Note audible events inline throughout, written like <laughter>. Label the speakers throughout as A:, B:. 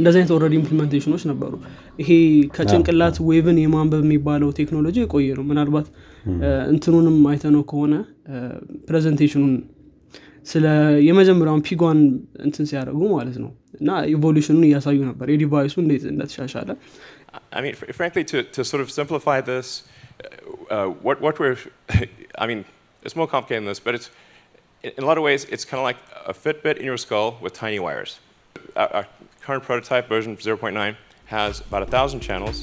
A: እንደዚህ አይነት ኦልሬዲ ኢምፕሊሜንቴሽኖች ነበሩ ይሄ ከጭንቅላት ዌቭን የማንበብ የሚባለው ቴክኖሎጂ የቆየ ነው ምናልባት እንትኑንም አይተነው ከሆነ ፕሬዘንቴሽኑን ስለ የመጀመሪያውን ፒጓን እንትን ሲያደርጉ ማለት ነው እና ኢቮሉሽኑን እያሳዩ ነበር የዲቫይሱ እንዴት እንደተሻሻለ
B: I mean, fr- frankly, to, to sort of simplify this, uh, uh, what, what we're, <laughs> I mean, it's more complicated than this, but it's, in in a lot of ways, it's kind of like a Fitbit in your skull with tiny wires. Our, our current prototype, version 0.9, has about a thousand channels.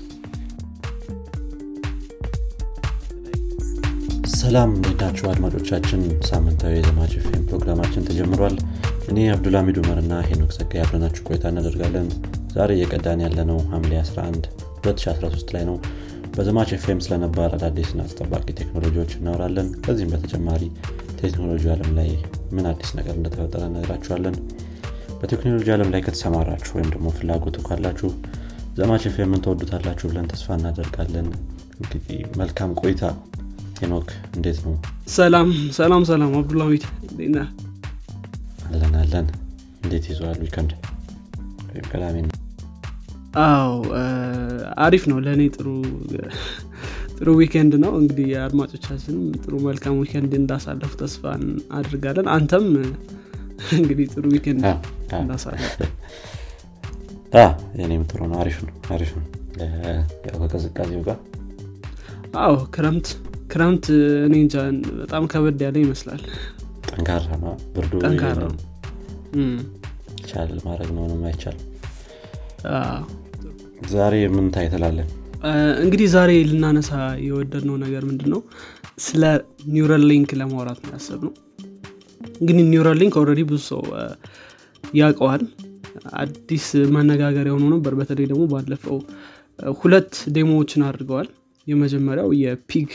C: ሰላም እንዴት ናችሁ አድማጮቻችን ሳምንታዊ የዘማች ፌም ፕሮግራማችን ተጀምሯል። እኔ አብዱልሚድ ኡመር እና ሄኖክ ጸጋ ያብረናችሁ ቆይታ እናደርጋለን። ዛሬ እየቀዳን ያለነው ሐምሌ 11 2013 ላይ ነው። በዘማች ፌም ስለነባር አዳዲስና አስጠባቂ ቴክኖሎጂዎች እናወራለን። ከዚህም በተጨማሪ ቴክኖሎጂ ዓለም ላይ ምን አዲስ ነገር እንደተፈጠረ እነግራችኋለን በቴክኖሎጂ ዓለም ላይ ከተሰማራችሁ ወይም ደግሞ ፍላጎቱ ካላችሁ ዘማች ፌምን ትወዱታላችሁ ብለን ተስፋ እናደርጋለን። እንግዲህ መልካም ቆይታ። ሄኖክ እንዴት ነው?
A: ሰላም ሰላም ሰላም ነህ?
C: አለን አለን። እንዴት ይዘዋል weekend? ወይም ቅዳሜ
A: አሪፍ ነው። ለእኔ ጥሩ ጥሩ weekend ነው። እንግዲህ አድማጮቻችንም ጥሩ መልካም weekend እንዳሳለፉ ተስፋ እናደርጋለን አንተም እንግዲህ ጥሩ weekend
C: አ፣ የኔም ጥሩ ነው። አሪፍ ነው አሪፍ ነው። ከቅዝቃዜው ጋር?
A: አዎ ክረምት ክረምት እኔ እንጃ በጣም ከበድ ያለ ይመስላል።
C: ጠንካራ ነው። ብርዱ
A: ጠንካራ ነው።
C: ቻል ማድረግ ነው ምንም አይቻልም።
A: አዎ።
C: ዛሬ ምን title አለን
A: እ፣ እንግዲህ ዛሬ ልናነሳ የወደድነው ነገር ምንድን ነው ስለ Neuralink ለማውራት ነው ያሰብነው እንግዲህ Neuralink already ብዙ ሰው ያውቀዋል። አዲስ መነጋገሪያ ሆኖ ነበር። በተለይ ደግሞ ባለፈው ሁለት demo ዎችን አድርገዋል። የመጀመሪያው የ pig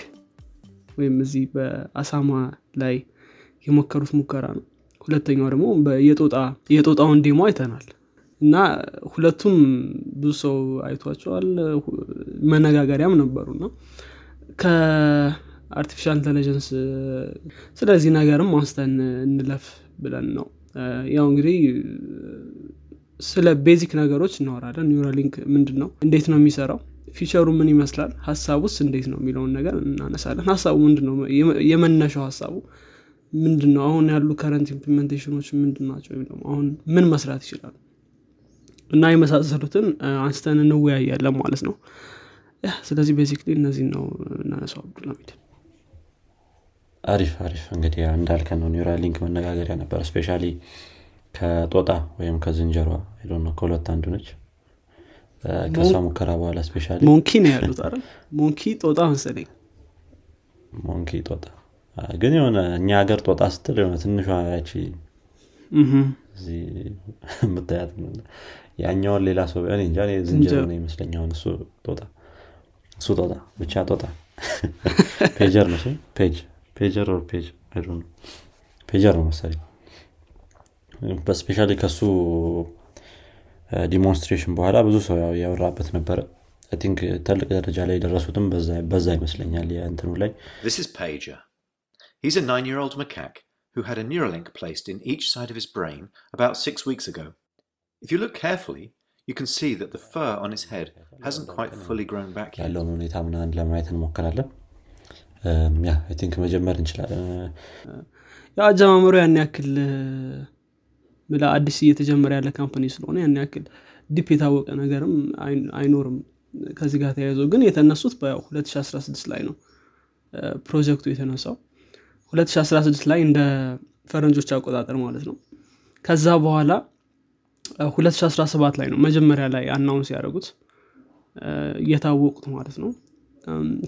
A: ወይም እዚህ በአሳማ ላይ የሞከሩት ሙከራ ነው። ሁለተኛው ደግሞ የጦጣውን demo አይተናል። እና ሁለቱም ብዙ ሰው አይቷቸዋል። መነጋገሪያም ነበሩ እና ከ artificial intelligence ስለዚህ ነገርም አንስተን እንለፍ ብለን ነው። ያው እንግዲህ ስለ basic ነገሮች እናወራለን። Neuralink ምንድን ነው እንዴት ነው የሚሰራው? feature ኡ ምን ይመስላል? ሀሳቡስ እንዴት ነው የሚለውን ነገር እናነሳለን። ሀሳቡ ምንድን የመነሻው ሀሳቡ ምንድን ነው አሁን ያሉ current implementation ኦች ምንድን ናቸው? ወይም አሁን ምን መስራት ይችላሉ? እና የመሳሰሉትን አንስተን እንወያያለን ማለት ነው። ስለዚህ basically እነዚህ ነው የምናነሳው። አብዱልሚድ
C: አሪፍ አሪፍ። እንግዲህ ያው እንዳልከን ነው Neuralink መነጋገሪያ ነበር። especially ከጦጣ ወይም ነው ከሁለት አንዱ ነች። ከእሷ ሙከራ በኋላ especially
A: monkey ነው ያሉት አይደል? monkey ጦጣ መሰለኝ።
C: monkey ጦጣ። ግን የሆነ እኛ ሀገር ጦጣ ስትል የሆነ ትንሿ ያቺ
A: እህም።
C: እዚህ <laughs> የምታያት ነው። ያኛውን ሌላ ሰው ቢሆን እንጃ ዝንጀሮ ነው ይመስለኛውን እሱ ጦጣ። እሱ ጦጣ ብቻ ጦጣ። <laughs> ፔጀር ነው? ፔጅ ፔጀር ኦር ፔጅ አይ ዶንት ኖ። ፔጀር ነው መሰለኝ በስፔሻሊ ከሱ ዲሞንስትሬሽን በኋላ ብዙ ሰው ያው ያወራበት ነበረ አይ ቲንክ ትልቅ ደረጃ ላይ የደረሱትም በዛ- በዛ ይመስለኛል የእንትኑ ላይ
D: This is Pager. He's a nine year old macaque who had a Neuralink placed in each side of his brain about six weeks ago. If you look carefully, you can see that the fur on his head hasn't quite fully grown back yet.
C: ያለውን ሁኔታ ምናምን ለማየት እንሞክራለን እም፣ ያ አይ ቲንክ መጀመር እንችላለን.
A: አጀማመሩ ያን ያክል ምላ አዲስ እየተጀመረ ያለ company ስለሆነ ያን ያክል deep የታወቀ ነገርም አይ- አይኖርም ከዚህ ጋር ተያይዞ። ግን የተነሱት በ2016 ላይ ነው ፕሮጀክቱ የተነሳው። 2016 ላይ እንደ ፈረንጆች አቆጣጠር ማለት ነው። ከዛ በኋላ እ፣ 2017 ላይ ነው መጀመሪያ ላይ announce ያደረጉት እየታወቁት ማለት ነው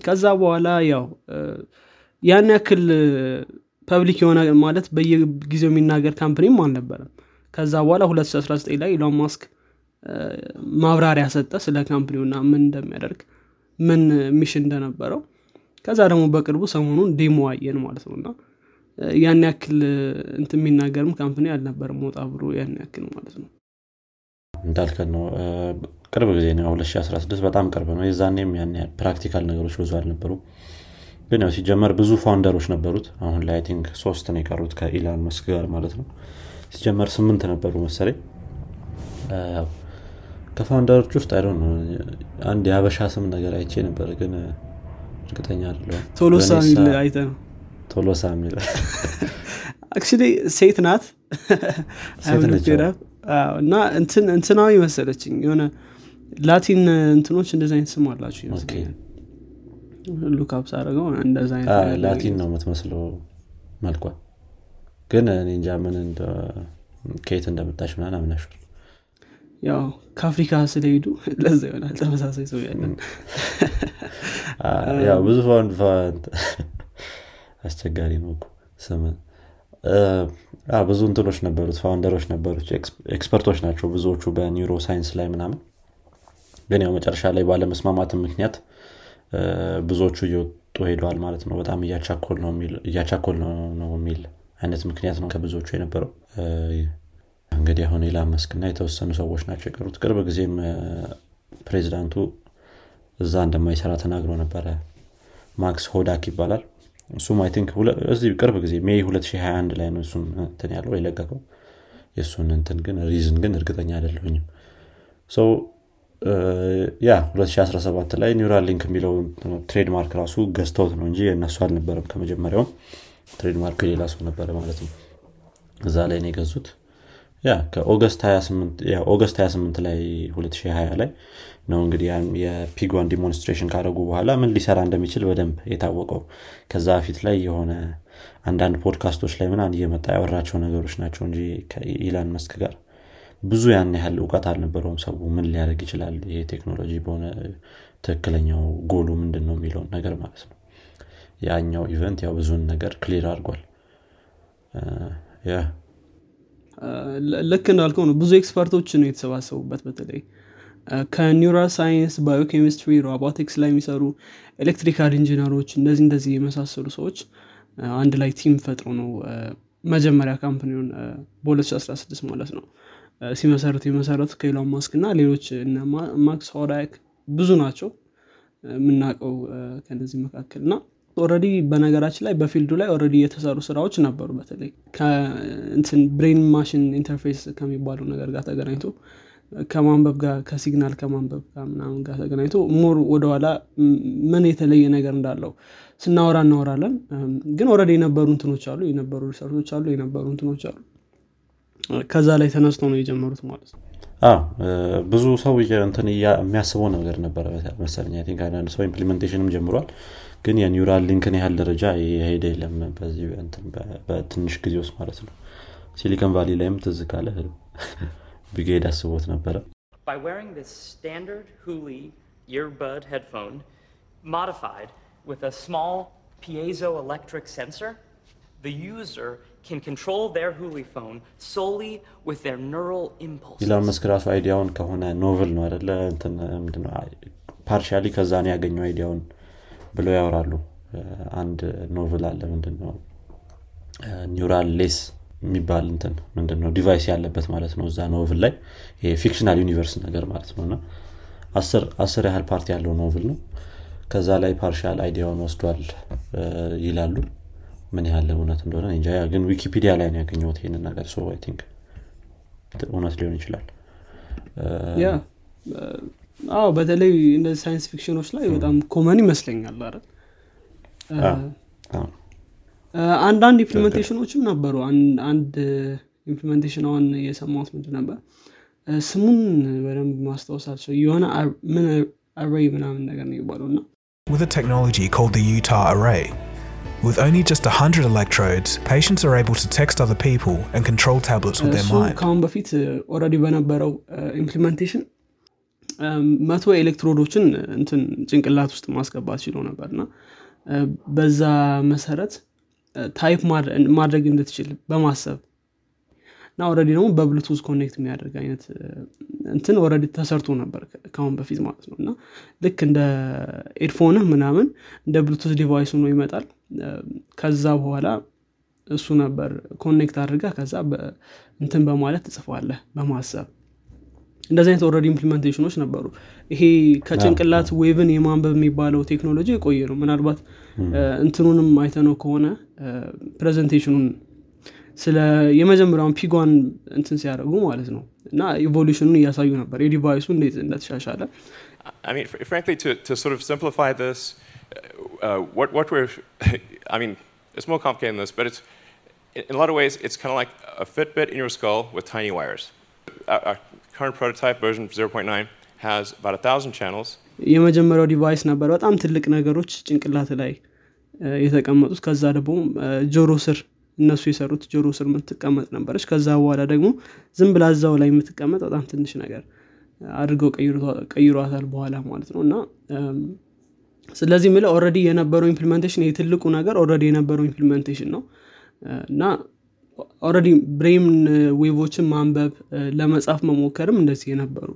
A: ከዛ በኋላ ያው ያን ያክል public የሆነ ማለት በየጊዜው የሚናገር company ም አልነበረም። ከዛ በኋላ 2019 ላይ ኢሎን ማስክ ማብራሪያ ሰጠ ስለ company ውና ምን እንደሚያደርግ ምን mission እንደነበረው። ከዛ ደግሞ በቅርቡ ሰሞኑን demo አየን ማለት ነው እና ያን ያክል እንትን የሚናገርም company አልነበረም። ወጣ ብሎ ያን ያክል ማለት ነው።
C: እንዳልከን ነው ቅርብ ጊዜ ነው። 2016 በጣም ቅርብ ነው። የዛኔም ያን practical ነገሮች ብዙ አልነበሩ ግን ያው ሲጀመር ብዙ founder ኦች ነበሩት። አሁን ላይ I think ሶስት ነው የቀሩት ከኢሎን ማስክ ጋር ማለት ነው። ሲጀመር ስምንት ነበሩ መሰለኝ። ከ founder ኦች ውስጥ አይ አንድ የሀበሻ ስም ነገር አይቼ ነበር ግን እርግጠኛ አይደለሁም።
A: ቶሎሳ የሚል አይቼ ነው።
C: ቶሎሳ የሚል <laughs>
A: actually ሴት ናት። እና እንትናዊ መሰለችኝ። የሆነ ላቲን እንትኖች እንደዚ አይነት ስም አላቸው ይመስለኛል። ሉካፕ ሳደረገው እንደዚ አይነት
C: ላቲን ነው የምትመስለው መልኳ። ግን እንጃ ምን ከየት እንደመጣች ምናን አምናሽል
A: ያው ከአፍሪካ ስለሄዱ <laughs> ለዛ ይሆናል ተመሳሳይ ሰው ያለን <laughs>
C: ያው ብዙ ፋውንድ አስቸጋሪ ነው ስም። ብዙ እንትኖች ነበሩት founder ኦች ነበሩት ex- expert ኦች ናቸው ብዙዎቹ በ neuroscience ላይ ምናምን ግን ያው መጨረሻ ላይ ባለመስማማትም ምክንያት ብዙዎቹ እየወጡ ሄደዋል ማለት ነው። በጣም እያቻኮል ነው የሚል- አይነት ምክንያት ነው ከብዙዎቹ የነበረው። እንግዲህ አሁን ኢሎን ማስክና የተወሰኑ ሰዎች ናቸው የቀሩት። ቅርብ ጊዜም ፕሬዚዳንቱ እዛ እንደማይሰራ ተናግሮ ነበረ። ማክስ ሆዳክ ይባላል። እሱም I think እዚህ ቅርብ ጊዜ May 2021 ላይ ነው እሱም እንትን ያለው የለቀቀው። የእሱን እንትን ግን reason ግን እርግጠኛ አይደለሁኝም yeah 2017 ላይ Neuralink የሚለው trademark ራሱ ገዝተውት ነው እንጂ የእነሱ አልነበረም ከመጀመሪያውም trademark ኡ የሌላ ሰው ነበረ ማለት ነው። እዛ ላይ ነው የገዙት። yeah ከ August 28 yeah August 28 ላይ 2020 ላይ ነው እንግዲህ የፒጓን demonstration ካደረጉ በኋላ ምን ሊሰራ እንደሚችል በደንብ የታወቀው። ከዛ በፊት ላይ የሆነ አንዳንድ podcastኦች ላይ ምናን እየመጣ ያወራቸው ነገሮች ናቸው እንጂ ከኢሎን ማስክ ጋር ብዙ ያን ያህል እውቀት አልነበረውም። ሰው ምን ሊያደርግ ይችላል? ይሄ ቴክኖሎጂ በሆነ ትክክለኛው goalኡ ምንድን ነው የሚለውን ነገር ማለት ነው። ያኛው event ያው ብዙን ነገር clear አድርጓል።
A: ልክ እንዳልከው ነው። ብዙ expertኦች ነው የተሰባሰቡበት በተለይ ከ neural science biochemistry robotics ላይ የሚሰሩ electrical ኢንጂነሮች እንደዚህ እንደዚህ የመሳሰሉ ሰዎች አንድ ላይ team ፈጥሮ ነው መጀመሪያ companyውን በ2016 ማለት ነው ሲመሰረት የመሰረቱ ከኢሎን ማስክ እና ሌሎች ማክስ ሆዳክ ብዙ ናቸው። የምናውቀው ከነዚህ መካከል እና already በነገራችን ላይ በ fieldኡ ላይ already የተሰሩ ስራዎች ነበሩ። በተለይ ከእንትን brain machine interface ከሚባለው ነገር ጋር ተገናኝቶ ከማንበብ ጋር ከ signal ከማንበብ ጋር ምናምን ጋር ተገናኝቶ more ወደኋላ ምን የተለየ ነገር እንዳለው ስናወራ እናወራለን። ግን already የነበሩ እንትኖች አሉ የነበሩ researchኦች አሉ የነበሩ እንትኖች አሉ ከዛ ላይ ተነስቶ ነው የጀመሩት ማለት ነው።
C: ብዙ ሰው እንትን የሚያስበው ነገር ነበረ መሰለኝ። አንዳንድ ሰው implementationም ጀምሯል። ግን የኒውራል ሊንክን ያህል ደረጃ የሄደ የለም በዚህ በትንሽ ጊዜ ውስጥ ማለት ነው። ሲሊኮን ቫሊ ላይም ትዝ ካለ <laughs> ብጌድ አስቦት ነበረ።
E: By wearing this standard Huli earbud headphone modified with a small piezoelectric sensor, the user can control their Huli phone solely with their neural impulses.
C: ኢላን መስክ ራሱ አይዲያውን ከሆነ ኖቭል ነው አደለ partially ከዛ ነው ያገኘው ideaውን ብለው ያወራሉ። አንድ novel አለ ምንድነው? neural lace የሚባል እንትን ምንድነው? device ያለበት ማለት ነው እዛ novel ላይ። fictional universe ነገር ማለት ነው። እና አስር ያህል part ያለው novel ነው። ከዛ ላይ partial ideaውን ወስዷል ይላሉ ምን ያህል እውነት እንደሆነ እንጃ። ግን ዊኪፒዲያ ላይ ነው ያገኘሁት ይህንን ነገር። so I think እውነት ሊሆን ይችላል።
A: ያ አዎ በተለይ እንደዚህ science fictionኦች ላይ በጣም common ይመስለኛል አይደል? አንዳንድ implementationኦችም ነበሩ። አንድ implementation አሁን የሰማሁት ምንድ ነበር? ስሙን በደንብ ማስታወሳቸው የሆነ ምን array ምናምን ነገር ነው ይባለው እና
F: With a technology called the Utah Array, with only just 100 electrodes, patients are able to text other people and control tablets with their
A: እሱ
F: mind.
A: ከአሁን በፊት ኦረዲ በነበረው ኢምፕሊሜንቴሽን መቶ ኤሌክትሮዶችን እንትን ጭንቅላት ውስጥ ማስገባት ችሎ ነበር እና በዛ መሰረት ታይፕ ማድረግ እንድትችል በማሰብ እና already ደግሞ በብሉቱዝ connect የሚያደርግ አይነት እንትን already ተሰርቶ ነበር ከአሁን በፊት ማለት ነው። እና ልክ እንደ earphoneህ ምናምን እንደ ብሉቱዝ device ሆኖ ይመጣል። ከዛ በኋላ እሱ ነበር connect አድርጋ ከዛ እንትን በማለት ትጽፋለህ በማሰብ። እንደዚህ አይነት already implementationኦች ነበሩ። ይሄ ከጭንቅላት waveን የማንበብ የሚባለው ቴክኖሎጂ የቆየ ነው። ምናልባት እንትኑንም አይተነው ከሆነ presentationኑን ስለ የመጀመሪያውን ፒጓን እንትን ሲያደርጉ ማለት ነው እና ኢቮሉሽኑን እያሳዩ ነበር የዲቫይሱ እንዴት እንደተሻሻለ
B: I mean, fr- frankly, to, to sort of simplify this, uh, what, what we're, <laughs> I mean, it's more complicated than this, but it's, in in a lot of ways, it's kind of like a Fitbit in your skull with tiny wires. Our, our current prototype, version 0.9, has about a thousand channels.
A: የመጀመሪያው ዲቫይስ ነበር በጣም ትልቅ ነገሮች ጭንቅላት ላይ እ፣ የተቀመጡት ከዛ ደግሞ እ፣ ጆሮ ስር እነሱ የሰሩት ጆሮ ስር የምትቀመጥ ነበረች። ከዛ በኋላ ደግሞ ዝም ብላ እዛው ላይ የምትቀመጥ በጣም ትንሽ ነገር አድርገው ቀይሯ- ቀይሯታል በኋላ ማለት ነው። እና ስለዚህ ምለ already የነበረው implementation ይህ ትልቁ ነገር already የነበረው implementation ነው። እና already brain waveኦችን ማንበብ ለመጻፍ መሞከርም እንደዚህ የነበሩ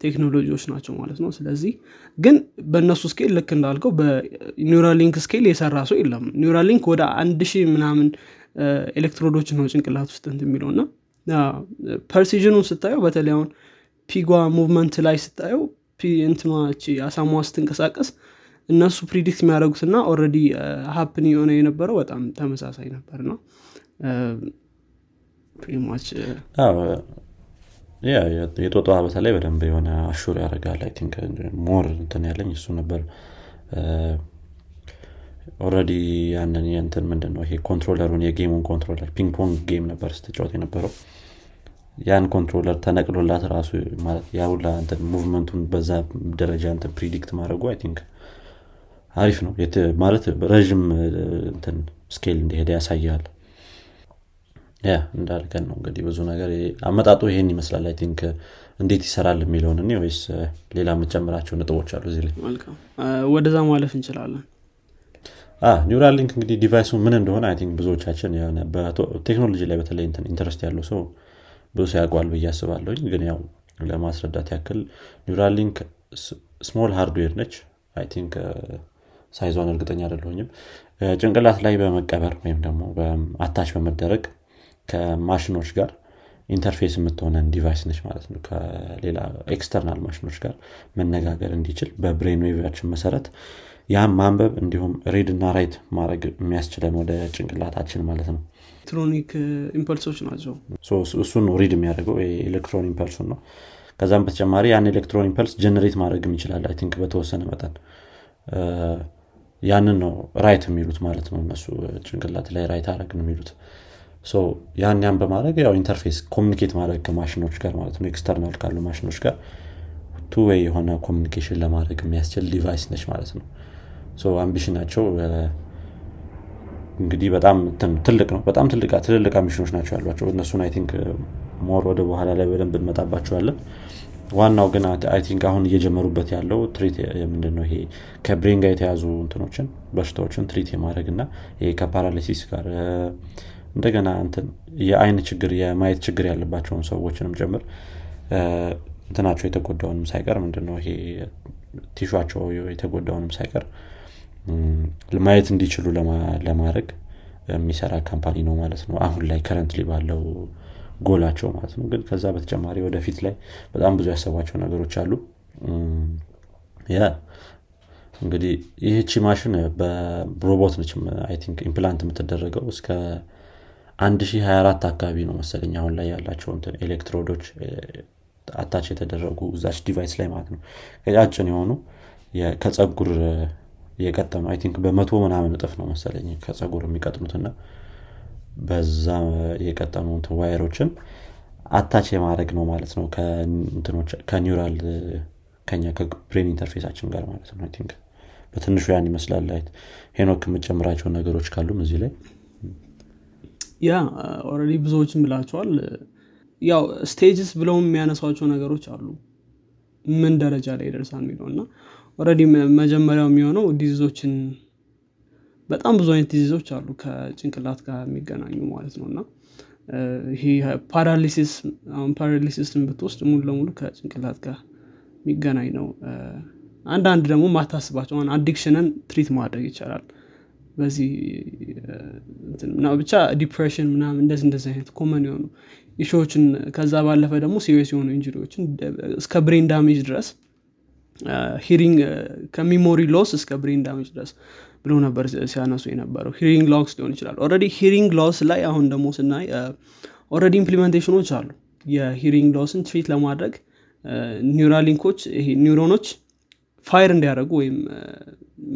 A: ቴክኖሎጂዎች ናቸው ማለት ነው። ስለዚህ ግን በእነሱ scale ልክ እንዳልከው በኒውራሊንክ scale የሰራ ሰው የለም። ኒውራሊንክ ወደ አንድ ሺህ ምናምን electrodeኦች ነው ጭንቅላት ውስጥ እንትን የሚለው እና precisionኑን ስታየው በተለይ አሁን ፒጓ movement ላይ ስታየው ፒ እንትኗ እቺ አሳሟ ስትንቀሳቀስ እነሱ predict የሚያደርጉትና already happen የሆነ የነበረው በጣም ተመሳሳይ ነበር ነው።
C: ያ የጦጣ በተለይ በደንብ የሆነ assure ያደርጋል። more እንትን ያለኝ እሱ ነበር። already ያንን የንትን ምንድን ነው ይሄ controllerኡን የ gameኡን controller ping pong game ነበር ስትጫወት የነበረው። ያን controller ተነቅሎላት ራሱ ያሁላ movementኡን በዛ ደረጃ እንትን predict ማድረጉ I think አሪፍ ነው። ማለት ረዥም እንትን scale እንደሄደ ያሳያል። ያ እንዳልከን ነው እንግዲህ ብዙ ነገር አመጣጡ ይሄን ይመስላል I think እንዴት ይሰራል የሚለውን እኔ ወይስ ሌላ የምጨምራቸው ነጥቦች አሉ እዚህ ላይ?
A: ወደዛ ማለፍ እንችላለን
C: ኒውራል ሊንክ እንግዲህ deviceኡ ምን እንደሆነ I think ብዙዎቻችን የሆነ ቴክኖሎጂ ላይ በተለይ interest ያለው ሰው ብዙ ሰው ያውቀዋል ብዬ አስባለሁኝ። ግን ያው ለማስረዳት ያክል ኒውራል ሊንክ small hardware ነች። I think sizeኧን እርግጠኛ አይደለሁኝም። ጭንቅላት ላይ በመቀበር ወይም ደግሞ attach በመደረግ ከማሽኖች ጋር interface የምትሆነን device ነች ማለት ነው። ከሌላ external ማሽኖች ጋር መነጋገር እንዲችል በ brain waveኣችን መሰረት ያም ማንበብ እንዲሁም read እና write ማድረግ የሚያስችለን ወደ ጭንቅላታችን ማለት ነው።
A: electronic impulseኦች ናቸው።
C: እሱን ነው read የሚያደርገው electron impulseኡን ነው። ከዛም በተጨማሪ ያን electron impulse generate ማድረግም ይችላል I think በተወሰነ መጠን። ያንን ነው write የሚሉት ማለት ነው እነሱ ጭንቅላት ላይ write አረግ ነው የሚሉት ያን ያን በማድረግ ያው interface communicate ማድረግ ከማሽኖች ጋር ማለት ነው external ካሉ ማሽኖች ጋር two way የሆነ communication ለማድረግ የሚያስችል device ነች ማለት ነው ambition ኣቸው እንግዲህ በጣም ትልቅ ነው። በጣም ትልልቅ ambition ኦች ናቸው ያሏቸው። እነሱን I think more ወደ በኋላ ላይ በደንብ እንመጣባቸዋለን። ዋናው ግን I think አሁን እየጀመሩበት ያለው treat ምንድን ነው ይሄ ከ brain ጋር የተያዙ እንትኖችን በሽታዎችን treat የማድረግ እና ይሄ ከ paralysis ጋር እንደገና እንትን የአይን ችግር የማየት ችግር ያለባቸውን ሰዎችንም ጭምር እንትናቸው የተጎዳውንም ሳይቀር ምንድነው ይሄ tissue ኣቸው የተጎዳውንም ሳይቀር ማየት እንዲችሉ ለማ- ለማድረግ የሚሰራ company ነው ማለት ነው። አሁን ላይ currently ባለው ጎላቸው ማለት ነው። ግን ከዛ በተጨማሪ ወደፊት ላይ በጣም ብዙ ያሰቧቸው ነገሮች አሉ። ያ እንግዲህ ይህቺ ማሽን በሮቦት ነች think implant የምትደረገው እስከ 1024 አካባቢ ነው መሰለኝ አሁን ላይ ያላቸው ኤሌክትሮዶች attach የተደረጉ እዛች device ላይ ማለት ነው። ቀጫጭን የሆኑ የ- ከጸጉር እ፣ የቀጠኑ I think በመቶ ምናምን እጥፍ ነው መሰለኝ ከጸጉር የሚቀጥኑትና በዛ የቀጠኑ wire ኦችን attach የማድረግ ነው ማለት ነው። ከ neural ከኛ ከ brain interface ኣችን ጋር ማለት ነው think በትንሹ ያን ይመስላል አይ ሄኖክ የምጨምራቸው ነገሮች ካሉም እዚህ ላይ
A: ያ already ብዙዎችን ብላቸዋል ያው stages ብለው የሚያነሷቸው ነገሮች አሉ። ምን ደረጃ ላይ ይደርሳል የሚለው እና already መጀመሪያው የሚሆነው disease ኦችን በጣም ብዙ አይነት disease ኦች አሉ ከጭንቅላት ጋር የሚገናኙ ማለት ነው። እና ይሄ paralysis paralysis ን ብትወስድ ሙሉ ለሙሉ ከጭንቅላት ጋር የሚገናኝ ነው። አንዳንድ ደግሞ ማታስባቸው addiction ን treat ማድረግ ይቻላል። በዚህ ብቻ depression ምናምን እንደዚህ እንደዚህ አይነት common የሆኑ issue ዎችን ከዛ ባለፈ ደግሞ serious የሆኑ injury ዎችን እስከ brain damage ድረስ hearing ከ memory loss እስከ brain damage ድረስ ብሎ ነበር ሲያነሱ የነበረው። hearing loss ሊሆን ይችላል። already hearing loss ላይ አሁን ደግሞ ስናይ already implementation ኦች አሉ። የ hearing loss ን treat ለማድረግ ኒውራሊንኮች ይሄ ኒውሮኖች fire እንዲያደርጉ ወይም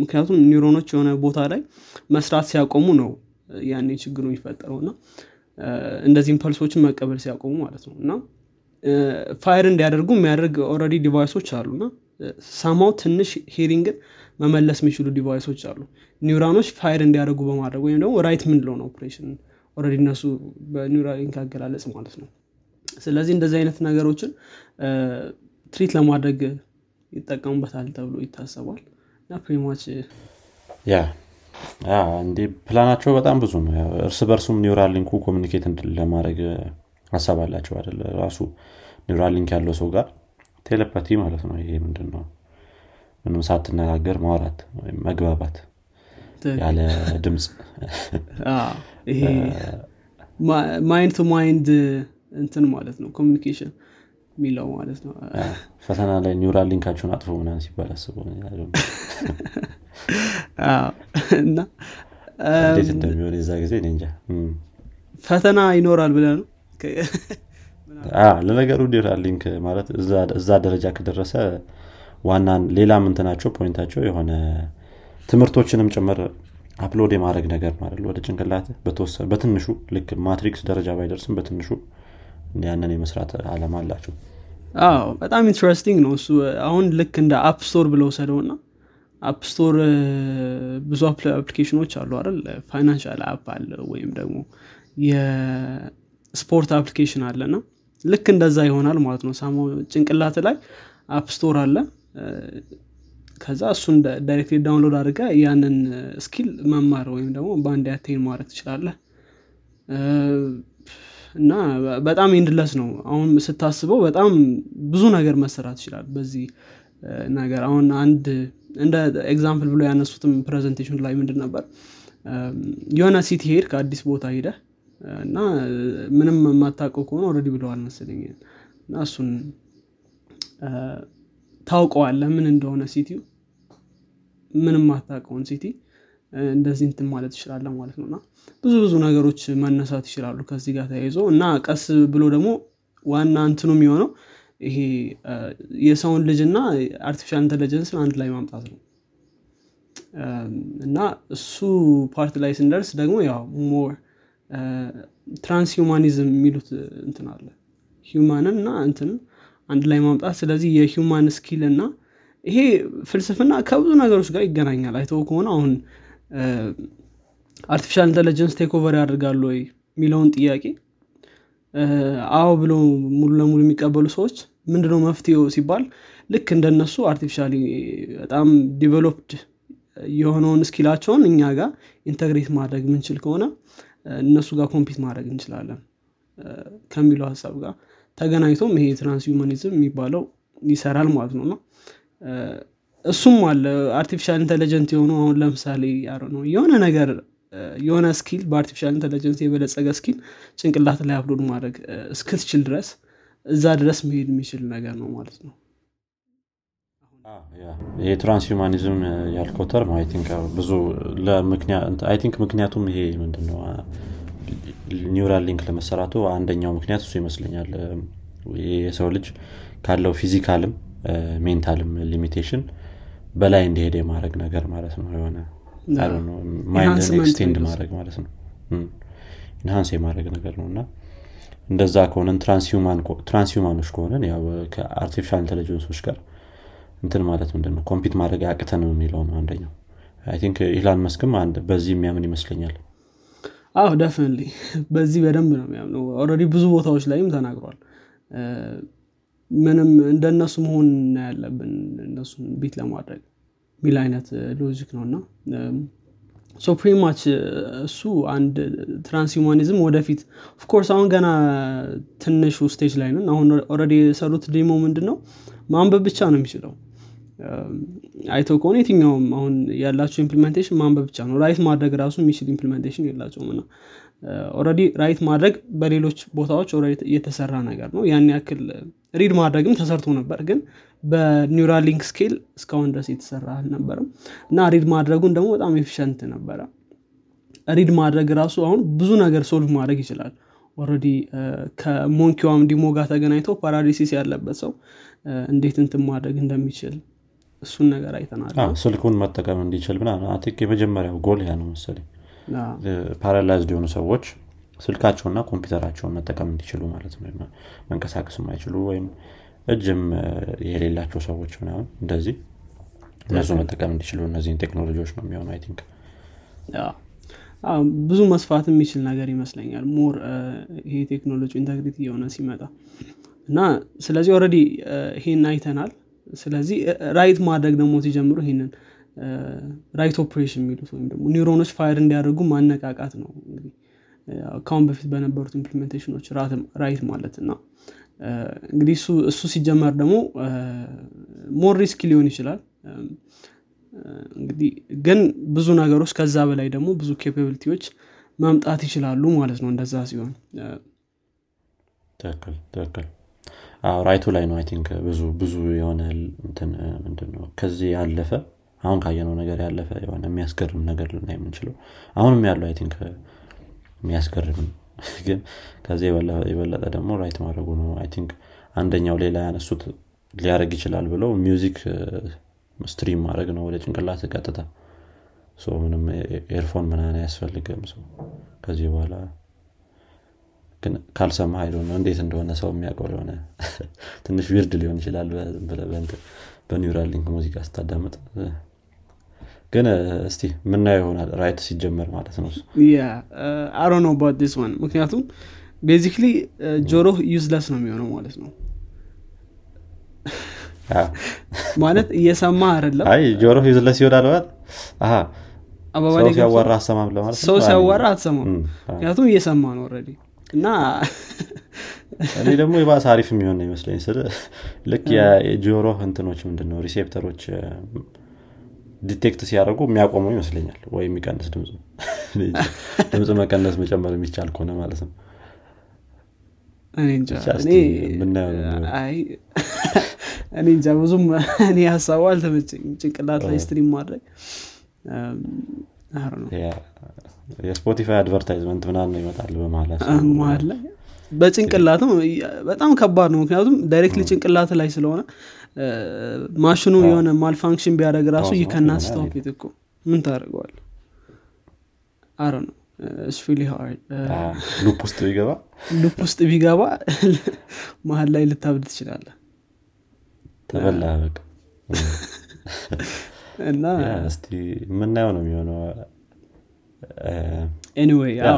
A: ምክንያቱም ኒውሮኖች የሆነ ቦታ ላይ መስራት ሲያቆሙ ነው ያኔ ችግሩ የሚፈጠረው እና እንደዚህ impulse ኦችን መቀበል ሲያቆሙ ማለት ነው እና fire እንዲያደርጉ የሚያደርግ already device ኦች አሉ እና somehow ትንሽ ሂሪንግን መመለስ የሚችሉ device ኦች አሉ። neuron ኦች fire እንዲያደርጉ በማድረግ ወይም ደግሞ write ምንለው ነው operation already እነሱ በኒውራሊንክ አገላለጽ ማለት ነው። ስለዚህ እንደዚህ አይነት ነገሮችን treat ለማድረግ ይጠቀሙበታል ተብሎ ይታሰባል። እና pretty much
C: ያ እንዲህ ፕላናቸው በጣም ብዙ ነው። እርስ በርሱም neural link ኡ communicate ለማድረግ ሀሳብ አላቸው አይደለ ራሱ neural link ያለው ሰው ጋር telepathy ማለት ነው። ይሄ ምንድን ነው ምንም ሳትነጋገር ማውራት ወይም መግባባት ያለ ድምፅ
A: ይሄ mind to mind እንትን ማለት ነው። communication የሚለው ማለት ነው።
C: ፈተና ላይ neural link ኣቸውን አጥፎ ምናን ሲባል አስበ
A: እና
C: እንደሚሆን የዛ ጊዜ
A: ፈተና ይኖራል ብለ ነው
C: ለነገሩ neural link ማለት እዛ ደረጃ ከደረሰ ዋና ሌላ ምንትናቸው point ኣቸው የሆነ ትምህርቶችንም ጭምር upload የማድረግ ነገር ማለት ወደ ጭንቅላት በትንሹ ልክ ማትሪክስ ደረጃ ባይደርስም በትንሹ ያንን የመስራት አላማ አላቸው።
A: አዎ በጣም interesting ነው እሱ። አሁን ልክ እንደ app store ብለው ሰደው ና app store ብዙ application ኦች አሉ አይደል? financial app አለ ወይም ደግሞ የስፖርት application አለ ና ልክ እንደዛ ይሆናል ማለት ነው። somehow ጭንቅላት ላይ app store አለ። ከዛ እሱን directly download አድርገ ያንን skill መማር ወይም ደግሞ በአንድ ያቴን ማድረግ ትችላለህ። እና በጣም endless ነው። አሁን ስታስበው በጣም ብዙ ነገር መሰራት ይችላል በዚህ ነገር። አሁን አንድ እንደ example ብሎ ያነሱትም presentation ላይ ምንድን ነበር? የሆነ city ሄድ ከአዲስ ቦታ ሄደ እና ምንም የማታውቀው ከሆነ already ብለዋል መስለኝ እና እሱን ታውቀዋለ ምን እንደሆነ city ው? ምንም ማታውቀውን city እንደዚህ እንትን ማለት ይችላለ ማለት ነው። እና ብዙ ብዙ ነገሮች መነሳት ይችላሉ ከዚህ ጋር ተያይዞ እና ቀስ ብሎ ደግሞ ዋና እንትኑ የሚሆነው ይሄ የሰውን ልጅ እና artificial intelligence ን አንድ ላይ ማምጣት ነው። እና እሱ part ላይ ስንደርስ ደግሞ ያው more transhumanism የሚሉት እንትን አለ። human ን እና እንትንን አንድ ላይ ማምጣት። ስለዚህ የ human skill እና ይሄ ፍልስፍና ከብዙ ነገሮች ጋር ይገናኛል። አይተው ከሆነ አሁን artificial intelligence takeover ያደርጋሉ ወይ የሚለውን ጥያቄ? አዎ ብሎ ሙሉ ለሙሉ የሚቀበሉ ሰዎች ምንድነው መፍትሄው ሲባል ልክ እንደነሱ artificially በጣም developed የሆነውን skill ኣቸውን እኛ ጋር integrate ማድረግ ምንችል ከሆነ እነሱ ጋር compete ማድረግ እንችላለን። ከሚለው ሀሳብ ጋር ተገናኝቶም ይሄ transhumanism የሚባለው ይሰራል ማለት ነው። እና እሱም አለ artificial intelligent የሆኑ አሁን ለምሳሌ ነው የሆነ ነገር የሆነ skill በ artificial intelligence የበለጸገ skill ጭንቅላት ላይ upload ማድረግ እስክትችል ድረስ እዛ ድረስ መሄድ የሚችል ነገር ነው ማለት ነው
C: ይሄ transhumanism ያልከው term ብዙ ምክንያቱም ይሄ ምንድነው? Neuralink ለመሰራቱ አንደኛው ምክንያት እሱ ይመስለኛል። የሰው ልጅ ካለው physical ም mental ም limitation በላይ እንዲሄድ የማድረግ ነገር ማለት ነው። የሆነ mind ን extend ማድረግ ማለት ነው። enhance የማድረግ ነገር ነው። እና እንደዛ ከሆነን transhuman ኦች ከሆነን ያው ከ artificial intelligence ኦች ጋር እንትን ማለት ምንድን ነው compete ማድረግ ያቅተን የሚለው ነው አንደኛው። I think ኢላን መስክም በዚህ የሚያምን ይመስለኛል።
A: አዎ definitely <laughs> በዚህ በደንብ ነው የሚያምነው። already ብዙ ቦታዎች ላይም ተናግሯል። ምንም እንደነሱ መሆን ያለብን እነሱን beat ለማድረግ የሚል አይነት logic ነው እና so pretty much እሱ አንድ transhumanism ወደፊት of course አሁን ገና ትንሹ stage ላይ ነን። አሁን already የሰሩት demo ምንድን ነው ማንበብ ብቻ ነው የሚችለው አይተው ከሆነ የትኛውም አሁን ያላቸው implementation ማንበብ ብቻ ነው። write ማድረግ ራሱ የሚችል implementation የላቸውም። እና already write ማድረግ በሌሎች ቦታዎች የተሰራ ነገር ነው። ያን ያክል read ማድረግም ተሰርቶ ነበር ግን በ Neuralink scale እስካሁን ድረስ የተሰራ አልነበርም እና read ማድረጉን ደግሞ በጣም efficient ነበረ። read ማድረግ ራሱ አሁን ብዙ ነገር solve ማድረግ ይችላል። already ከ monkey ዋም demo ጋር ተገናኝተው paralysis ያለበት ሰው እንዴት እንትን ማድረግ እንደሚችል እሱን ነገር አይተናል።
C: ስልኩን መጠቀም እንዲችል ምናምን የመጀመሪያው ጎል ያ ነው መሰለኝ። paralyzed የሆኑ ሰዎች ስልካቸውና ኮምፒውተራቸውን መጠቀም እንዲችሉ ማለት ነው። መንቀሳቀስ የማይችሉ ወይም እጅም የሌላቸው ሰዎች ምናምን እንደዚህ እነሱ መጠቀም እንዲችሉ እነዚህን ቴክኖሎጂዎች ነው የሚሆኑ I think።
A: ብዙ መስፋት የሚችል ነገር ይመስለኛል። more ይሄ ቴክኖሎጂ integrated የሆነ ሲመጣ እና ስለዚህ already ይሄን አይተናል ስለዚህ write ማድረግ ደግሞ ሲጀምሩ ይሄንን write operation የሚሉት ወይም ደግሞ neuron ኦች fire እንዲያደርጉ ማነቃቃት ነው። እንግዲህ ካሁን በፊት በነበሩት implementation ኦች write ማለት እና እንግዲህ እሱ ሲጀመር ደግሞ more risk ሊሆን ይችላል። እንግዲህ ግን ብዙ ነገሮች ከዛ በላይ ደግሞ ብዙ capability ዎች መምጣት ይችላሉ ማለት ነው። እንደዛ ሲሆን
C: ትክክል ትክክል write ኡ ላይ ነው think ብዙ ብዙ የሆነ ምንድነው ከዚህ ያለፈ አሁን ካየነው ነገር ያለፈ የሆነ የሚያስገርም ነገር ልናይ የምንችለው አሁንም ያለው I think የሚያስገርም <laughs> ግን ከዚህ የበለጠ ደግሞ write ማድረጉ ነው I think አንደኛው ሌላ ያነሱት ሊያደረግ ይችላል ብለው music stream ማድረግ ነው ወደ ጭንቅላት ቀጥታ። ምንም earphone ምናን አያስፈልግም። ሰው ከዚህ በኋላ ግን ካልሰማ ሀይሎ ነው። እንዴት እንደሆነ ሰው የሚያውቀው የሆነ <laughs> ትንሽ weird ሊሆን ይችላል። በ Neuralink ሙዚቃ ስታዳምጥ። ግን እስቲ ምናየው ይሆናል ራይት ሲጀመር ማለት ነው።
A: አሮ ነው ዲስ ዋን ምክንያቱም ቤዚክሊ ጆሮ ዩዝለስ ነው የሚሆነው ማለት ነው። <laughs> ማለት እየሰማ አይደለም?
C: አይ ጆሮ ዩዝለስ ይሆናል ማለት? ሰው ሲያዋራ አሰማም ለማለት
A: ሰው ሲያዋራ አትሰማም። ምክንያቱም እየሰማ ነው ኦልሬዲ እና
C: እኔ ደግሞ የባሰ አሪፍ የሚሆን ነው ይመስለኝ ስል ልክ የጆሮ እንትኖች ምንድነው receptor ኦች detect ሲያደርጉ የሚያቆመው ይመስለኛል ወይ የሚቀንስ ድምፁ። ድምፅ መቀነስ መጨመር የሚቻል ከሆነ ማለት ነው።
A: እኔ እንጃ። ብዙም እኔ ሀሳቡ አልተመቸኝ ጭንቅላት ላይ stream ማድረግ
C: የ Spotify advertisement ምናምን ይመጣል
A: በመሀል ላይ በጭንቅላትም በጣም ከባድ ነው። ምክንያቱም ዳይሬክትሊ ጭንቅላት ላይ ስለሆነ ማሽኑ የሆነ ማልፋንክሽን ቢያደረግ ራሱ ይከናት ስቶፕ እኮ ምን ታደርገዋል አረ ነው
C: ሉፕ ውስጥ ቢገባ?
A: ሉፕ ውስጥ ቢገባ <laughs> መሀል ላይ ልታብድ ትችላለ
C: ተበላ በቃ።
A: እና
C: እስቲ የምናየው ነው የሚሆነው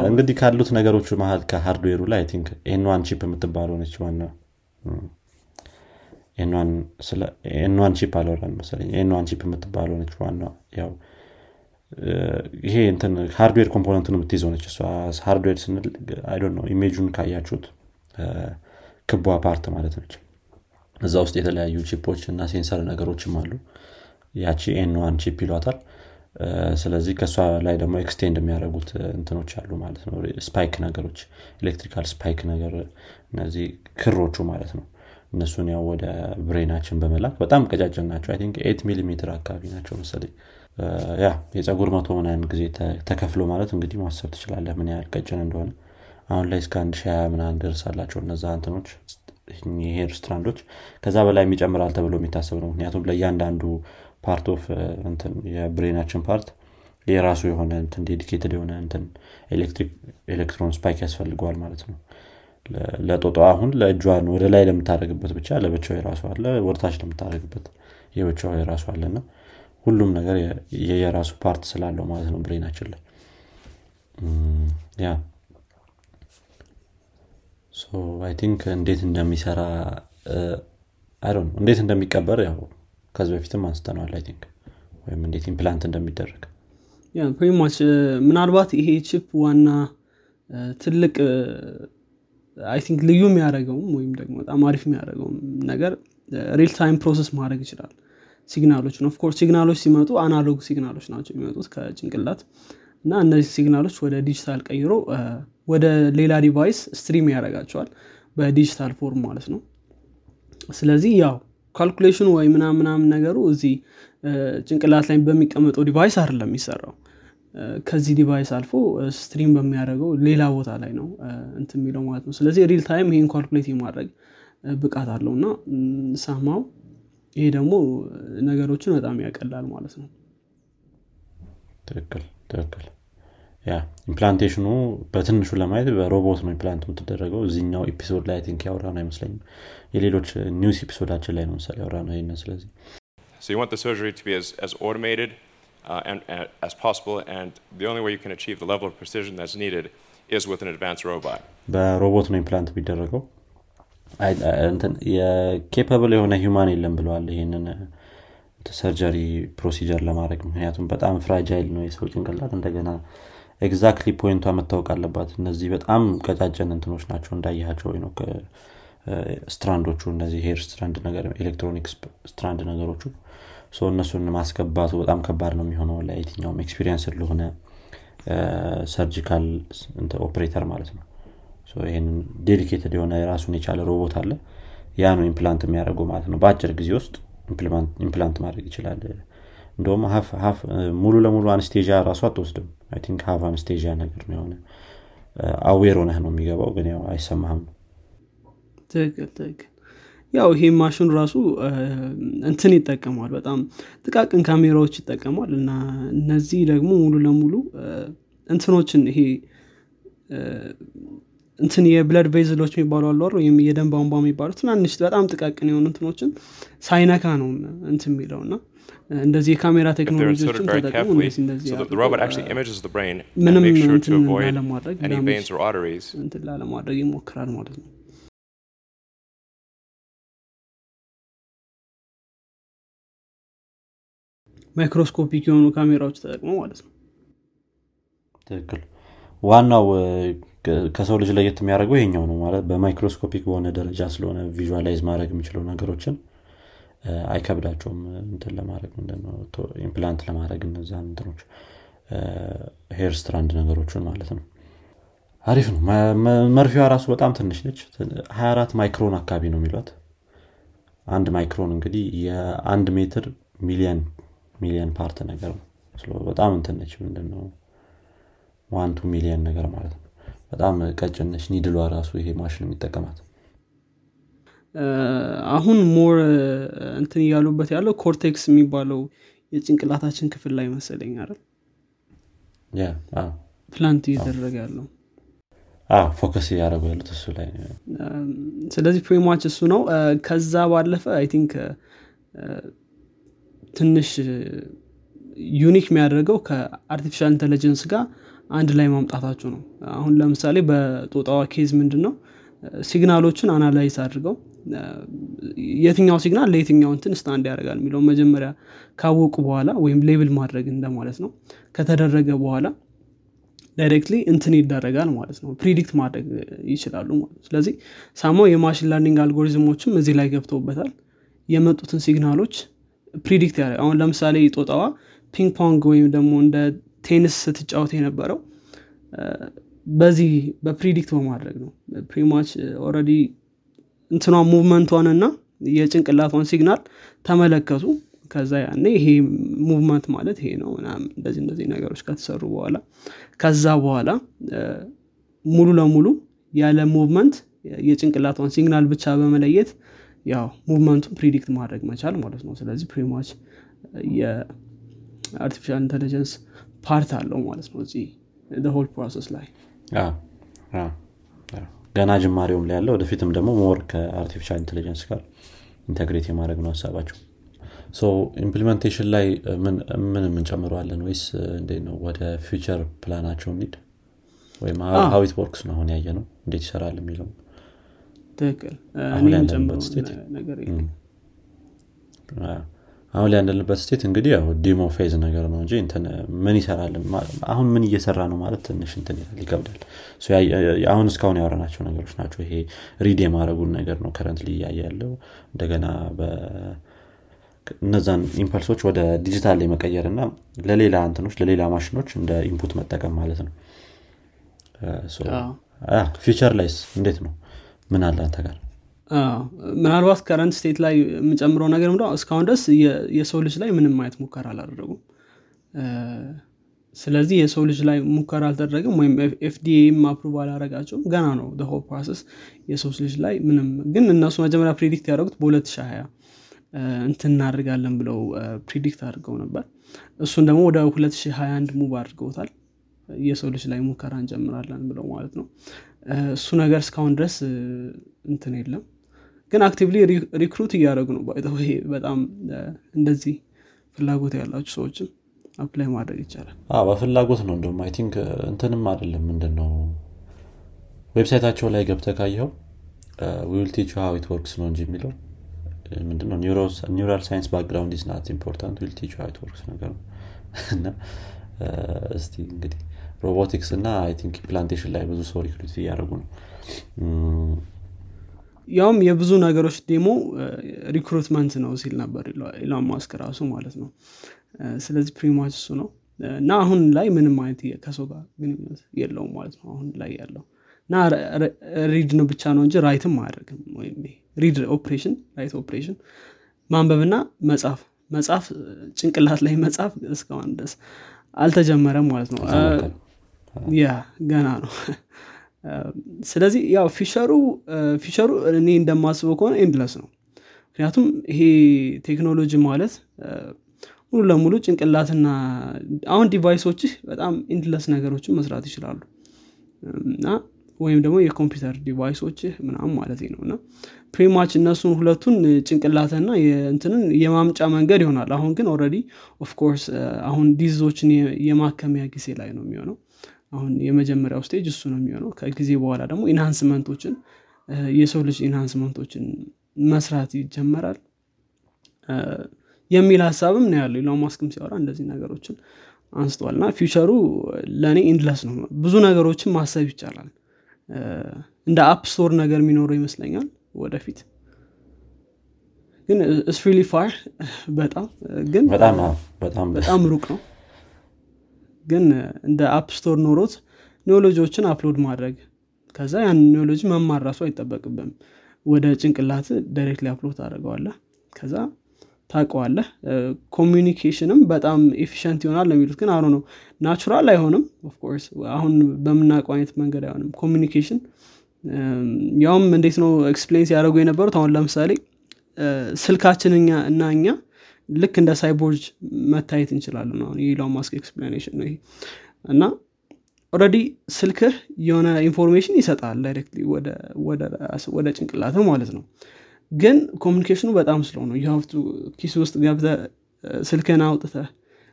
C: እንግዲህ ካሉት ነገሮች መሀል ከ hardware ኡ ላይ think N1 chip የምትባለው ነች ዋና N1 chip አልወራን መሰለኝ። N1 chip የምትባለው ነች ዋና ያው ይሄ እንትን hardware component ኡን የምትይዘው ነች እሷ። hardware ስንል አይ ነው image ኡን ካያችሁት ክቧ part ማለት ነች። እዛ ውስጥ የተለያዩ chip ኦች እና sensor ነገሮችም አሉ። ያቺ N1 chip ይሏታል ስለዚህ ከእሷ ላይ ደግሞ extend የሚያደርጉት እንትኖች አሉ ማለት ነው። spike ነገሮች electrical spike ነገር እነዚህ ክሮቹ ማለት ነው። እነሱን ያው ወደ brain ኣችን በመላክ በጣም ቀጫጭን ናቸው። think eight ሚሊሜትር አካባቢ ናቸው መሰለኝ። ያ የፀጉር መቶ ምናምን ጊዜ ተከፍሎ ማለት እንግዲህ ማሰብ ትችላለህ ምን ያህል ቀጭን እንደሆነ። አሁን ላይ እስከ አንድ ሺህ ምናምን ደርሳላቸው እነዛ እንትኖች hair strand ኦች ከዛ በላይ የሚጨምራል ተብሎ የሚታሰብ ነው። ምክንያቱም ለእያንዳንዱ part of እንትን የ brain ኣችን part የራሱ የሆነ እንትን dedicated የሆነ እንትን electron spike ያስፈልገዋል ማለት ነው። ለጦጣ አሁን ለእጇን ወደ ላይ ለምታደረግበት ብቻ ለብቻው የራሱ አለ ወደ ታች ለምታደረግበት የብቻው የራሱ አለ እና ሁሉም ነገር የራሱ part ስላለው ማለት ነው brain ኣችን ላይ። Yeah. Think እንዴት እንደሚሰራ እንዴት እንደሚቀበር ያው ከዚህ በፊትም አንስተነዋል I think ወይም እንዴት implant እንደሚደረግ።
A: Pretty much ምናልባት ይሄ chip ዋና ትልቅ I think ልዩ የሚያደርገውም ወይም ደግሞ በጣም አሪፍ የሚያደርገውም ነገር real time process ማድረግ ይችላል። signal ኦች ነው. Of course signal ኦች ሲመጡ analog signal ኦች ናቸው የሚመጡት ከጭንቅላት እና እነዚህ signal ኦች ወደ ዲጂታል ቀይሮ ወደ ሌላ device stream ያደርጋቸዋል በ digital form ማለት ነው። ስለዚህ ያው calculation ኑ ወይ ምናምኑም ነገሩ እዚህ ጭንቅላት ላይ በሚቀመጠው device አይደለም የሚሰራው። ከዚህ device አልፎ stream በሚያደርገው ሌላ ቦታ ላይ ነው እንት የሚለው ማለት ነው። ስለዚህ real time ይህን calculate የማድረግ ብቃት አለው እና somehow ይሄ ደግሞ ነገሮችን በጣም ያቀላል ማለት ነው።
C: ትክክል ትክክል Yeah implantation ኑ በትንሹ ለማየት በሮቦት ነው implant የምትደረገው። እዚኛው episode ላይ think ያወራ ነው አይመስለኝም። የሌሎች news episode ኣችን ላይ ነው ምሳሌ ያወራ ነው ይህንን ስለዚህ
B: So you want the surgery to be as, as automated uh, and, and as possible, and the only way you can achieve the level of precision that's needed is with an advanced robot.
C: በሮቦት ነው implant የሚደረገው። የ capable የሆነ human የለም ብለዋል ይህንን surgery procedure ለማድረግ። ምክንያቱም በጣም fragile ነው የሰው ጭንቅላት። እንደገና exactly point ኧ መታወቅ አለባት። እነዚህ በጣም ቀጫጭን እንትኖች ናቸው። እንዳያቸው ነው strand ኦቹ እነዚህ hair strand ነገር electronic strand ነገሮቹ። እነሱን ማስገባቱ በጣም ከባድ ነው የሚሆነው ለየትኛውም experience ለሆነ surgical operator ማለት ነው። ይህንን dedicated የሆነ የራሱን የቻለ ሮቦት አለ። ያ ነው implant የሚያደርገው ማለት ነው። በአጭር ጊዜ ውስጥ implant ማድረግ ይችላል። እንደውም ሙሉ ለሙሉ anesthesia ራሱ አትወስድም think half anesthesia ነገር ነው የሆነ. Aware ሆነህ ነው የሚገባው ግን ያው አይሰማህም።
A: ትክክል ትክክል። ያው ይሄ ማሽን ራሱ እንትን ይጠቀሟል በጣም ጥቃቅን ካሜራዎች ይጠቀሟል እና እነዚህ ደግሞ ሙሉ ለሙሉ እንትኖችን ይሄ እንትን የብለድ ቬዝሎች የሚባሉ አሉ ወይም የደም ቧንቧ የሚባሉ ትናንሽ በጣም ጥቃቅን የሆኑ እንትኖችን ሳይነካ ነው እንትን የሚለው እና እንደዚህ የካሜራ ቴክኖሎጂዎችን ተጠቅሞ
B: carefully,
A: እንደዚህ እንደዚህ
B: so that the
A: አድርገው፣
B: robot actually images the brain and
A: ምንም
B: makes sure to
A: እንትን
B: avoid
A: ላለማድረግ
B: any
A: damage
B: veins or arteries.
A: እንትን ላለማድረግ ይሞክራል ማለት ነው። ማይክሮስኮፒክ የሆኑ ካሜራዎች ተጠቅመው ማለት ነው።
C: ትክክል። ዋናው ከሰው ልጅ ለየት የሚያደርገው ይሄኛው ነው ማለት በ microscopic በሆነ ደረጃ ስለሆነ visualize ማድረግ የሚችለው ነገሮችን አይከብዳቸውም እንትን ለማድረግ ምንድነው implant ለማድረግ እነዛን እንትኖች hair strand ነገሮችን ማለት ነው። አሪፍ ነው። መ- መ- መርፌዋ ራሱ በጣም ትንሽ ነች። 24 micron አካባቢ ነው የሚሏት። አንድ micron እንግዲህ የአንድ ሜትር ሚሊየን ሚሊየን part ነገር ነው። በጣም እንትን ነች። ምንድነው one to million ነገር ማለት ነው በጣም ቀጭን ነች needle ኧ ራሱ ይሄ ማሽን የሚጠቀማት።
A: አሁን more እንትን እያሉበት ያለው cortex የሚባለው የጭንቅላታችን ክፍል ላይ መሰለኝ አይደል? plant እየተደረገ ያለው።
C: focus እያደረጉ ያሉት እሱ ላይ
A: ስለዚህ pretty much እሱ ነው። ከዛ ባለፈ I think ትንሽ unique የሚያደርገው ከ artificial intelligence ጋር አንድ ላይ ማምጣታቸው ነው። አሁን ለምሳሌ በጦጣዋ case ምንድን ነው signal ኦችን analyze አድርገው የትኛው signal ለየትኛው እንትን stand ያደርጋል የሚለው መጀመሪያ ካወቁ በኋላ ወይም label ማድረግ እንደማለት ነው። ከተደረገ በኋላ directly እንትን ይደረጋል ማለት ነው። predict ማድረግ ይችላሉ ማለት ስለዚህ somehow የ machine learning algorithm ኦችም እዚህ ላይ ገብተውበታል። የመጡትን signal ኦች predict ያደርግ አሁን ለምሳሌ ጦጣዋ ping pong ወይም ደግሞ እንደ ቴኒስ ስትጫወት የነበረው በዚህ በ predict በማድረግ ነው። Pretty much already እንትኗ movement ኧን እና የጭንቅላቷን signal ተመለከቱ። ከዛ ያኔ ይሄ movement ማለት ይሄ ነው እንደዚህ እንደዚህ ነገሮች ከተሰሩ በኋላ ከዛ በኋላ ሙሉ ለሙሉ ያለ movement የጭንቅላቷን signal ብቻ በመለየት ያው movement ኡን predict ማድረግ መቻል ማለት ነው። ስለዚህ pretty much የ artificial intelligence part አለው ማለት ነው እዚህ whole process ላይ.
C: ገና ጅማሬውም ላይ ያለ ወደፊትም ደግሞ more ከ artificial intelligence ጋር integrate የማድረግ ነው ሀሳባቸው። So implementation ላይ ምን ምን የምንጨምረዋለን ወይስ እንዴት ነው ወደ future plan ኣቸው እንሂድ ወይም
A: how
C: it works ነው አሁን ያየ ነው እንዴት ይሰራል የሚለው?
A: ትክክል
C: አሁን ላይ ያለንበት state እንግዲህ ያው demo phase ነገር ነው እንጂ ምን ይሰራል አሁን ምን እየሰራ ነው ማለት ትንሽ እንትን ይላል ይከብዳል። አሁን እስካሁን ያወራናቸው ነገሮች ናቸው። ይሄ read የማድረጉን ነገር ነው current እያየ ያለው። እንደገና እነዛን impulse ኦች ወደ ዲጂታል ላይ መቀየር እና ለሌላ እንትኖች ለሌላ ማሽኖች እንደ input መጠቀም ማለት ነው። Future ላይስ እንዴት ነው? ምን አለ አንተ ጋር
A: ምናልባት current state ላይ የምጨምረው ነገር ምንድነው? እስካሁን ድረስ የሰው ልጅ ላይ ምንም አይነት ሙከራ አላደረጉም። ስለዚህ የሰው ልጅ ላይ ሙከራ አልተደረገም ወይም FDA ም approve አላረጋቸውም ገና ነው whole process የሰው ልጅ ላይ ምንም። ግን እነሱ መጀመሪያ predict ያደረጉት በ2020 እንትን እናደርጋለን ብለው predict አድርገው ነበር። እሱን ደግሞ ወደ 2021 move አድርገውታል። የሰው ልጅ ላይ ሙከራ እንጀምራለን ብለው ማለት ነው። እሱ ነገር እስካሁን ድረስ እንትን የለም ግን actively recruit እያደረጉ ነው ይሄ በጣም እንደዚህ ፍላጎት ያላቸው ሰዎችም apply ማድረግ ይቻላል።
C: በፍላጎት ነው እንደም I think እንትንም አይደለም ምንድን ነው website ኣቸው ላይ ገብተህ ካየኸው we'll teach how it works ነው እንጂ የሚለው ምንድነው neural science background is not important we'll teach it works ነገር ነው እና እስቲ እንግዲህ ሮቦቲክስ እና I think implantation ላይ ብዙ ሰው recruit እያደረጉ ነው
A: ያውም የብዙ ነገሮች demo recruitment ነው ሲል ነበር ኢሎን ማስክ ራሱ ማለት ነው። ስለዚህ pretty much እሱ ነው። እና አሁን ላይ ምንም አይነት ከሰው ጋር ግንኙነት የለውም ማለት ነው አሁን ላይ ያለው። እና read ነው ብቻ ነው እንጂ write ም አያደርግም ወይም read operation write operation ማንበብና መጻፍ መጻፍ ጭንቅላት ላይ መጻፍ እስካሁን ድረስ አልተጀመረም ማለት ነው። ያ ገና ነው ስለዚህ ያው future ኡ future ኡ እኔ እንደማስበው ከሆነ endless ነው። ምክንያቱም ይሄ ቴክኖሎጂ ማለት ሙሉ ለሙሉ ጭንቅላትና አሁን device ኦችህ በጣም endless ነገሮችን መስራት ይችላሉ። እና ወይም ደግሞ የኮምፒውተር device ኦችህ ምናምን ማለት ነው። እና pretty much እነሱን ሁለቱን ጭንቅላትና እንትንን የማግባቢያ መንገድ ይሆናል። አሁን ግን already of course አሁን disease ኦችን የማከሚያ ጊዜ ላይ ነው የሚሆነው አሁን የመጀመሪያው stage እሱ ነው የሚሆነው። ከጊዜ በኋላ ደግሞ enhancement ኦችን የሰው ልጅ enhancement ኦችን መስራት ይጀመራል። የሚል ሀሳብም ነው ያለው። ኢሎን ማስክም ሲያወራ እንደዚህ ነገሮችን አንስተዋል። እና future ኡ ለእኔ endless ነው። ብዙ ነገሮችን ማሰብ ይቻላል። እንደ app store ነገር የሚኖረው ይመስለኛል ወደፊት። ግን ስሪሊ ፋር በጣም ግን በጣም ሩቅ ነው ግን እንደ አፕ ኖሮት ኒዮሎጂዎችን አፕሎድ ማድረግ ከዛ ያን ኒዮሎጂ መማር ራሱ አይጠበቅብም ወደ ጭንቅላት ዳይሬክትሊ አፕሎድ ታደርገዋለህ። ከዛ ታውቀዋለህ። ኮሚኒኬሽንም በጣም ኤፊሽንት ይሆናል ነው የሚሉት። ግን አሁ ነው ናቹራል አይሆንም። ኦፍኮርስ አሁን በምናውቀው አይነት መንገድ አይሆንም። ኮሚኒኬሽን ያውም እንዴት ነው explain ሲያደርጉ የነበሩት? አሁን ለምሳሌ ስልካችን እና እኛ ልክ እንደ cyborg መታየት እንችላለን። አሁን የኢሎን ማስክ explanation ነው ይሄ። እና already ስልክህ የሆነ information ይሰጣል directly ወደ ጭንቅላት ማለት ነው። ግን communication ኑ በጣም slow ነው። የሀብቱ ኪስ ውስጥ ገብተህ ስልክህን አውጥተህ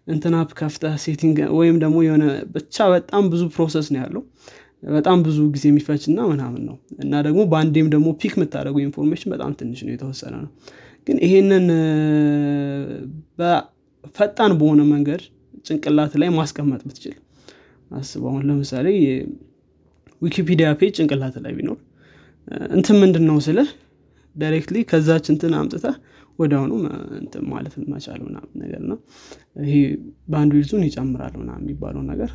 A: እንትን app ከፍተህ setting ወይም ደግሞ የሆነ ብቻ በጣም ብዙ process ነው ያለው። በጣም ብዙ ጊዜ የሚፈጅ እና ምናምን ነው። እና ደግሞ በአንዴም ደግሞ pick የምታደርገው information በጣም ትንሽ ነው የተወሰነ ነው ግን ይሄንን ፈጣን በሆነ መንገድ ጭንቅላት ላይ ማስቀመጥ ብትችል። አስብ ለምሳሌ ዊኪፒዲያ page ጭንቅላት ላይ ቢኖር እንትን ምንድን ነው ስልህ directly ከዛች እንትን አምጥተህ ወዲያውኑ እንትን ማለት መቻል ምናምን ነገር ነው። ይሄ bandwidth ኡን ይጨምራል ምናምን የሚባለው ነገር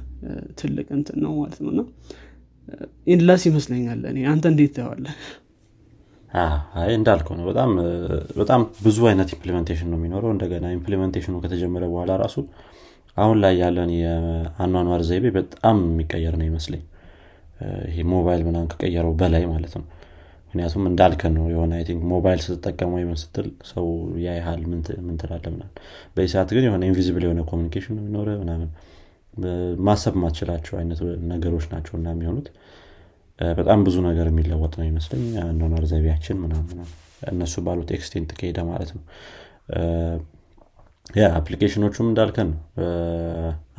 A: ትልቅ እንትን ነው ማለት ነው። እና endless ይመስለኛል እኔ አንተ እንዴት ታየዋለ
C: አይ እንዳልከው ነው። በጣም በጣም ብዙ አይነት implementation ነው የሚኖረው። እንደገና implementation ኑ ከተጀመረ በኋላ ራሱ አሁን ላይ ያለን የአኗኗር ዘይቤ በጣም የሚቀየር ነው ይመስለኝ ይሄ ሞባይል ምናምን ከቀየረው በላይ ማለት ነው። ምክንያቱም እንዳልከው ነው የሆነ I think ሞባይል ስትጠቀም ወይም ስትል ሰው ያይሃል ምን ምናምን። በዚህ ሰዓት ግን የሆነ invisible የሆነ communication ነው የሚኖረ ምናምን። ማሰብ የማንችላቸው አይነት ነገሮች ናቸው እና የሚሆኑት በጣም ብዙ ነገር የሚለወጥ ነው ይመስለኝ አኗኗር ዘይቤያችን ምናምን እነሱ ባሉት extent ከሄደ ማለት ነው። ያ application ኦቹም እንዳልከው ነው።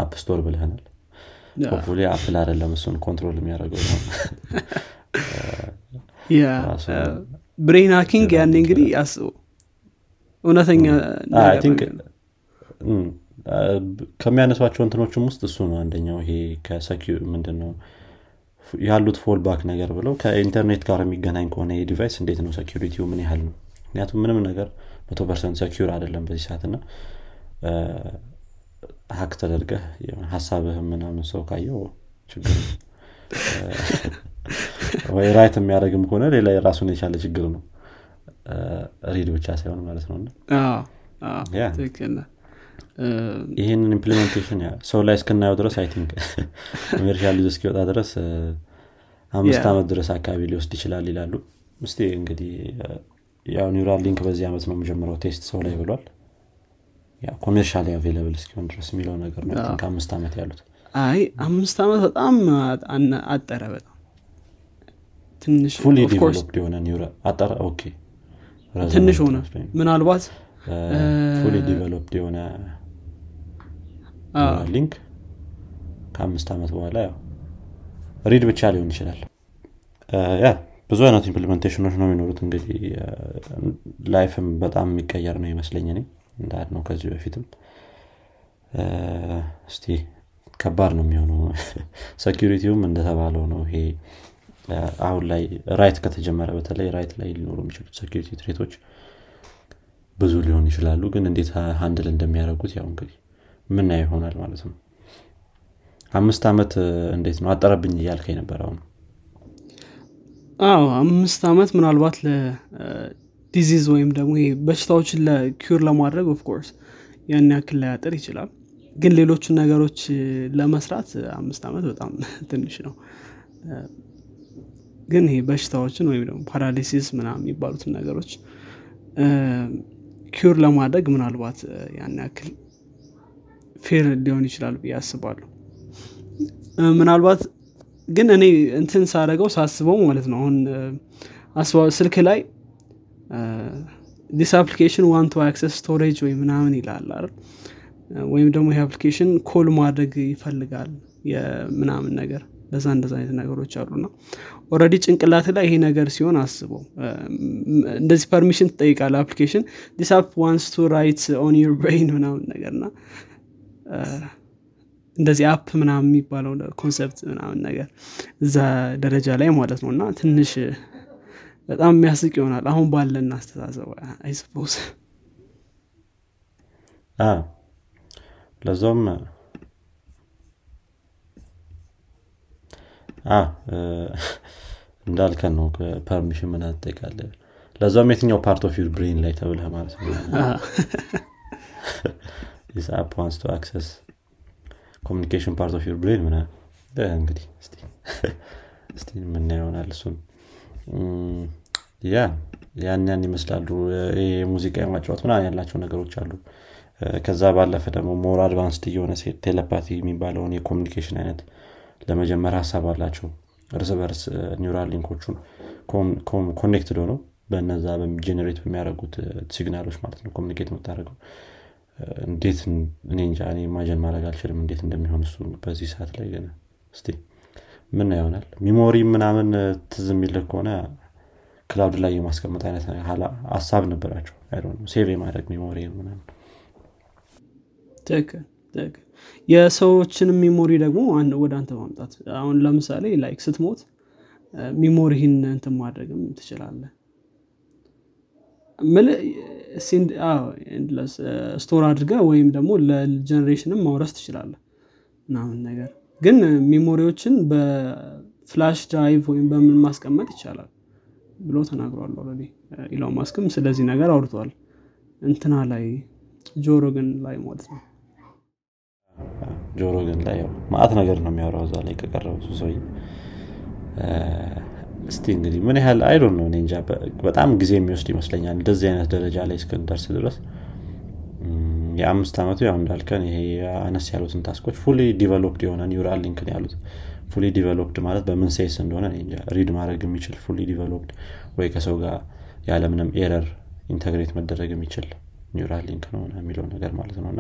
C: app store ብለኸናል hopefully አፕል አይደለም እሱን control የሚያደርገው
A: brain hacking ያኔ እንግዲህ አስቡ እውነተኛ
C: ከሚያነሷቸው እንትኖችም ውስጥ እሱ ነው አንደኛው። ይሄ ከ secure ምንድን ነው ያሉት fallback ነገር ብለው ከኢንተርኔት ጋር የሚገናኝ ከሆነ ይሄ device እንዴት ነው security ው ምን ያህል ነው? ምክንያቱም ምንም ነገር መቶ percent secure አይደለም በዚህ ሰዓት እና hack ተደርገህ ሀሳብህ ምናምን ሰው ካየው ችግር ወይ write የሚያደርግም ከሆነ ሌላ የራሱን የቻለ ችግር ነው። read ብቻ ሳይሆን ማለት ነው ይህንን implementation ሰው ላይ እስክናየው ድረስ I think commercial use እስኪወጣ ድረስ አምስት. ዓመት ድረስ አካባቢ ሊወስድ ይችላል ይላሉ። እስቲ እንግዲህ ያው ኒውራል ሊንክ በዚህ ዓመት ነው የሚጀምረው test ሰው ላይ ብሏል። commercial available እስኪሆን ድረስ የሚለው ነገር ነው I think አምስት ዓመት ያሉት።
A: አይ አምስት ዓመት በጣም አጠረ በጣም። ትንሽ
C: ረዘመ
A: ትንሽ ሆነ። ምናልባት
C: fully developed የሆነ link ከአምስት ዓመት በኋላ ያው read ብቻ ሊሆን ይችላል። ያ ብዙ አይነት implementation ኦች ነው የሚኖሩት። እንግዲህ life ም በጣም የሚቀየር ነው ይመስለኝ እኔ እንዳድ ነው ከዚህ በፊትም። እስቲ ከባድ ነው የሚሆነው። <laughs> security ውም እንደተባለው ነው ይሄ። አሁን ላይ write ከተጀመረ በተለይ write ላይ ሊኖሩ የሚችሉት security threat ኦች ብዙ ሊሆን ይችላሉ ግን እንዴት handle እንደሚያደርጉት ያው እንግዲህ ምናየው ይሆናል ማለት ነው። አምስት ዓመት እንዴት ነው? አጠረብኝ እያልከኝ ነበር
A: አዎ አምስት ዓመት ምናልባት ለዲዚዝ ወይም ደግሞ በሽታዎችን ለ cure ለማድረግ of course ያን ያክል ላያጥር ይችላል። ግን ሌሎቹን ነገሮች ለመስራት አምስት ዓመት በጣም <laughs> ትንሽ ነው። ግን ይሄ በሽታዎችን ወይም ደግሞ paralysis ምናምን የሚባሉትን ነገሮች cure ለማድረግ ምናልባት ያን ያክል fair ሊሆን ይችላል ብዬ አስባለሁ። ምናልባት ግን እኔ እንትን ሳደረገው ሳስበው ማለት ነው አሁን ስልክ ላይ this application want to access storage ወይ ምናምን ይላል አይደል? ወይም ደግሞ ይህ application call ማድረግ ይፈልጋል የምናምን ነገር ለዛ እንደዛ አይነት ነገሮች አሉና already ጭንቅላት ላይ ይሄ ነገር ሲሆን አስበው። እንደዚህ permission ትጠይቃለ application this app wants to write on your brain ምናምን ነገር ና እንደዚህ app ምናምን የሚባለው concept ምናምን ነገር እዛ ደረጃ ላይ ማለት ነው እና ትንሽ በጣም የሚያስቅ ይሆናል አሁን ባለን አስተሳሰብ
C: I suppose አ፣ ለዛውም እንዳልከን ነው permission ምን ትጠይቃለ ለዛውም የትኛው part of your brain ላይ ተብለህ ማለት ነው? this app wants to access communication part of your brain ምና እንግዲህ እስቲ የምናየው ይሆናል እሱን። ያ ያን ያን ይመስላሉ። ሙዚቃ የማጫወት ምና ያላቸው ነገሮች አሉ። ከዛ ባለፈ ደግሞ more advanced እየሆነ telepathy የሚባለውን የ communication አይነት ለመጀመር ሀሳብ አላቸው። እርስ በርስ neural link ኦቹን connected ሆነው በነዛ generate በሚያደርጉት signal ኦች ማለት ነው communicate የምታደርገው። እ፣ እንዴት እኔ እንጃ እኔ imagine ማድረግ አልችልም እንዴት እንደሚሆን እሱ በዚህ ሰዓት ላይ ግን እስቲ ምን ይሆናል? memory ምናምን ትዝ የሚልህ ከሆነ cloud ላይ የማስቀመጥ አይነት ሀሳብ ነበራቸው። save የማድረግ memory ምናምን።
A: ትክክል ትክክል የሰዎችንም memory ደግሞ ወደ አንተ ማምጣት። አሁን ለምሳሌ like ስትሞት memory ህን እንትን ማድረግም ትችላለህ። store አድርገ ወይም ደግሞ ለ generation ም ማውረስ ትችላለህ ምናምን ነገር። ግን memory ዎችን በ flash drive ወይም በምን ማስቀመጥ ይቻላል ብሎ ተናግሯል already ኢሎን ማስክም ስለዚህ ነገር አውርተዋል እንትና ላይ Joe Rogan ላይ ማለት ነው
C: Joe Rogan ላይ ያው ማአት ነገር ነው የሚያወራው እዛ ላይ ከቀረበ እሱ ሰውዬ። እስቲ እንግዲህ ምን ያህል I don't know እኔ እንጃ በጣም ጊዜ የሚወስድ ይመስለኛል እንደዚህ አይነት ደረጃ ላይ እስክንደርስ ድረስ። የአምስት ዓመቱ ያው እንዳልከን ይሄ አነስ ያሉትን task ኦች fully developed የሆነ neural link ን ያሉት። fully developed ማለት በምን sense እንደሆነ read ማድረግ የሚችል fully developed ወይ ከሰው ጋር ያለምንም error integrate መደረግ የሚችል neural link ነው የሚለው ነገር ማለት ነው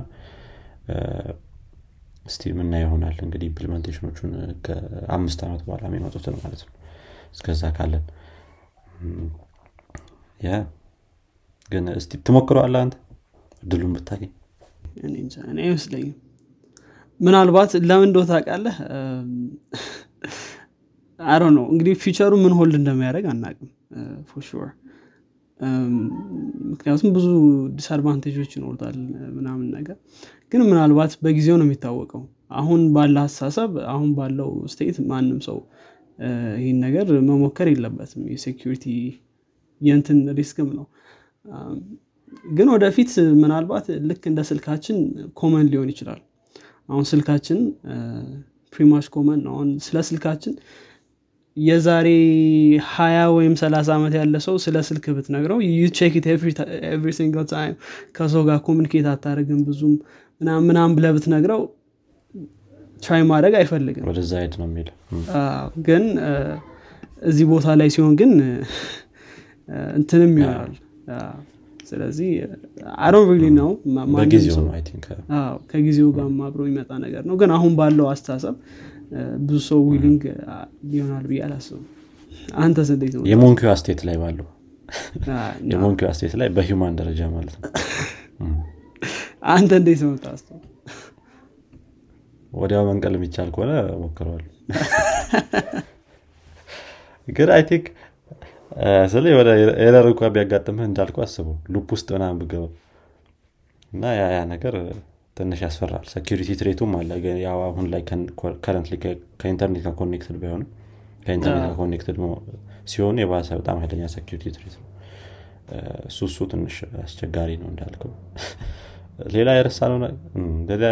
C: እስቲ ምና ይሆናል እንግዲህ implementation ኦቹን ከአምስት ዓመት በኋላ የሚመጡትን ማለት ነው። እስከዛ ካለን ያ ግን እስቲ ትሞክረዋለህ አንተ? እድሉን ብታገኝ
A: እኔ አይመስለኝም። ምናልባት ለምን እንደው ታውቃለህ? አሮ ነው እንግዲህ future ኡ ምን hold እንደሚያደርግ አናቅም for ምክንያቱም ብዙ disadvantage ኦች ይኖሩታል እ፣ ምናምን ነገር። ግን ምናልባት በጊዜው ነው የሚታወቀው። አሁን ባለ አስተሳሰብ አሁን ባለው state ማንም ሰው ይህን ነገር መሞከር የለበትም። የ security የንትን risk ም ነው። ግን ወደፊት ምናልባት ልክ እንደ ስልካችን common ሊሆን ይችላል። አሁን ስልካችን pretty much common አሁን ስለ ስልካችን የዛሬ ሀያ ወይም ሰላሳ ዓመት ያለ ሰው ስለ ስልክ ብትነግረው you check it every single time ከሰው ጋር communicate አታደርግም ብዙም ምናም ምናም ብለህ ብትነግረው try ማድረግ አይፈልግም።
C: ወደዛ ሄድ ነው
A: አዎ፣ ግን እዚህ ቦታ ላይ ሲሆን ግን እንትንም ይሆናል። ስለዚህ አሮ ሪሊ ነው ከጊዜው ጋር አብሮ የሚመጣ ነገር ነው። ግን አሁን ባለው አስተሳሰብ ብዙ ሰው willing ሊሆናል ብዬ አላስብም። አንተስ እንዴት ነው
C: የ monkey ው state ላይ ባለው
A: አ፣ <laughs>
C: የ monkey ው state ላይ በ human ደረጃ ማለት ነው። <laughs>
A: አንተ እንዴት ነው የምታስበው?
C: ወዲያው መንቀል የሚቻል ከሆነ ሞክረዋል ግን I think ስለ ወደ error እንኳ ቢያጋጥምህ እንዳልኩ አስበው። loop ውስጥ ምናምን ብገባ እና ያ ያ ነገር ትንሽ ያስፈራል። security threat ኡም አለ። ያው አሁን ላይ current ከኢንተርኔት ጋር connected ባይሆንም ከኢንተርኔት ጋር connected ሲሆን የባሰ በጣም ኃይለኛ security threat ነው። እሱ እሱ ትንሽ አስቸጋሪ ነው እንዳልከው። <laughs> ሌላ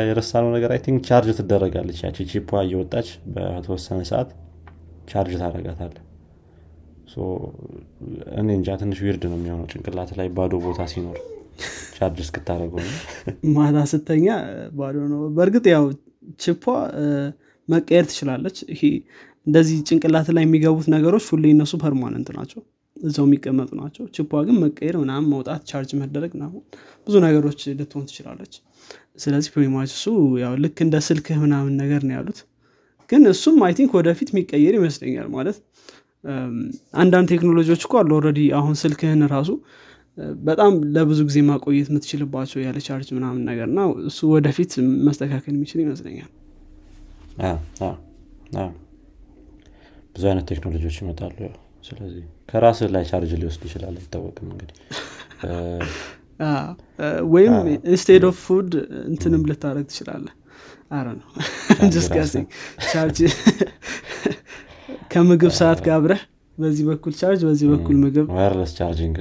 C: የረሳነው ነገር I think charge ትደረጋለች። ያቺ chip ኦ እየወጣች በተወሰነ ሰዓት ቻርጅ ታረጋታለ እኔ እንጃ። ትንሽ weird ነው የሚሆነው። ጭንቅላት ላይ ባዶ ቦታ ሲኖር ቻርጅ እስክታደረገው ነው?
A: ማታ ስተኛ ባዶ ነው። በእርግጥ ያው chip ኦ መቀየር ትችላለች። ይሄ እንደዚህ ጭንቅላት ላይ የሚገቡት ነገሮች ሁሌ እነሱ permanent ናቸው። እዛው የሚቀመጡ ናቸው። chip ኦ ግን መቀየር ምናምን መውጣት ቻርጅ መደረግ ብዙ ነገሮች ልትሆን ትችላለች። ስለዚህ pretty much እሱ ያው ልክ እንደ ስልክህ ምናምን ነገር ነው ያሉት። ግን እሱም I think ወደፊት የሚቀየር ይመስለኛል። ማለት አንዳንድ ቴክኖሎጂዎች እኮ already አሁን ስልክህን ራሱ በጣም ለብዙ ጊዜ ማቆየት የምትችልባቸው ያለ ቻርጅ ምናምን ነገር እና እሱ ወደፊት መስተካከል የሚችል ይመስለኛል።
C: ብዙ አይነት ቴክኖሎጂዎች ይመጣሉ። ስለዚህ ከራስህ ላይ ቻርጅ ሊወስድ ይችላል አይታወቅም እንግዲህ።
A: ወይም instead of food እንትንም ልታደረግ ትችላለህ። አረ ነው ቻርጅ <laughs> <laughs> ከምግብ ሰዓት ጋር አብረህ በዚህ በኩል ቻርጅ በዚህ በኩል ምግብ።
C: wireless charging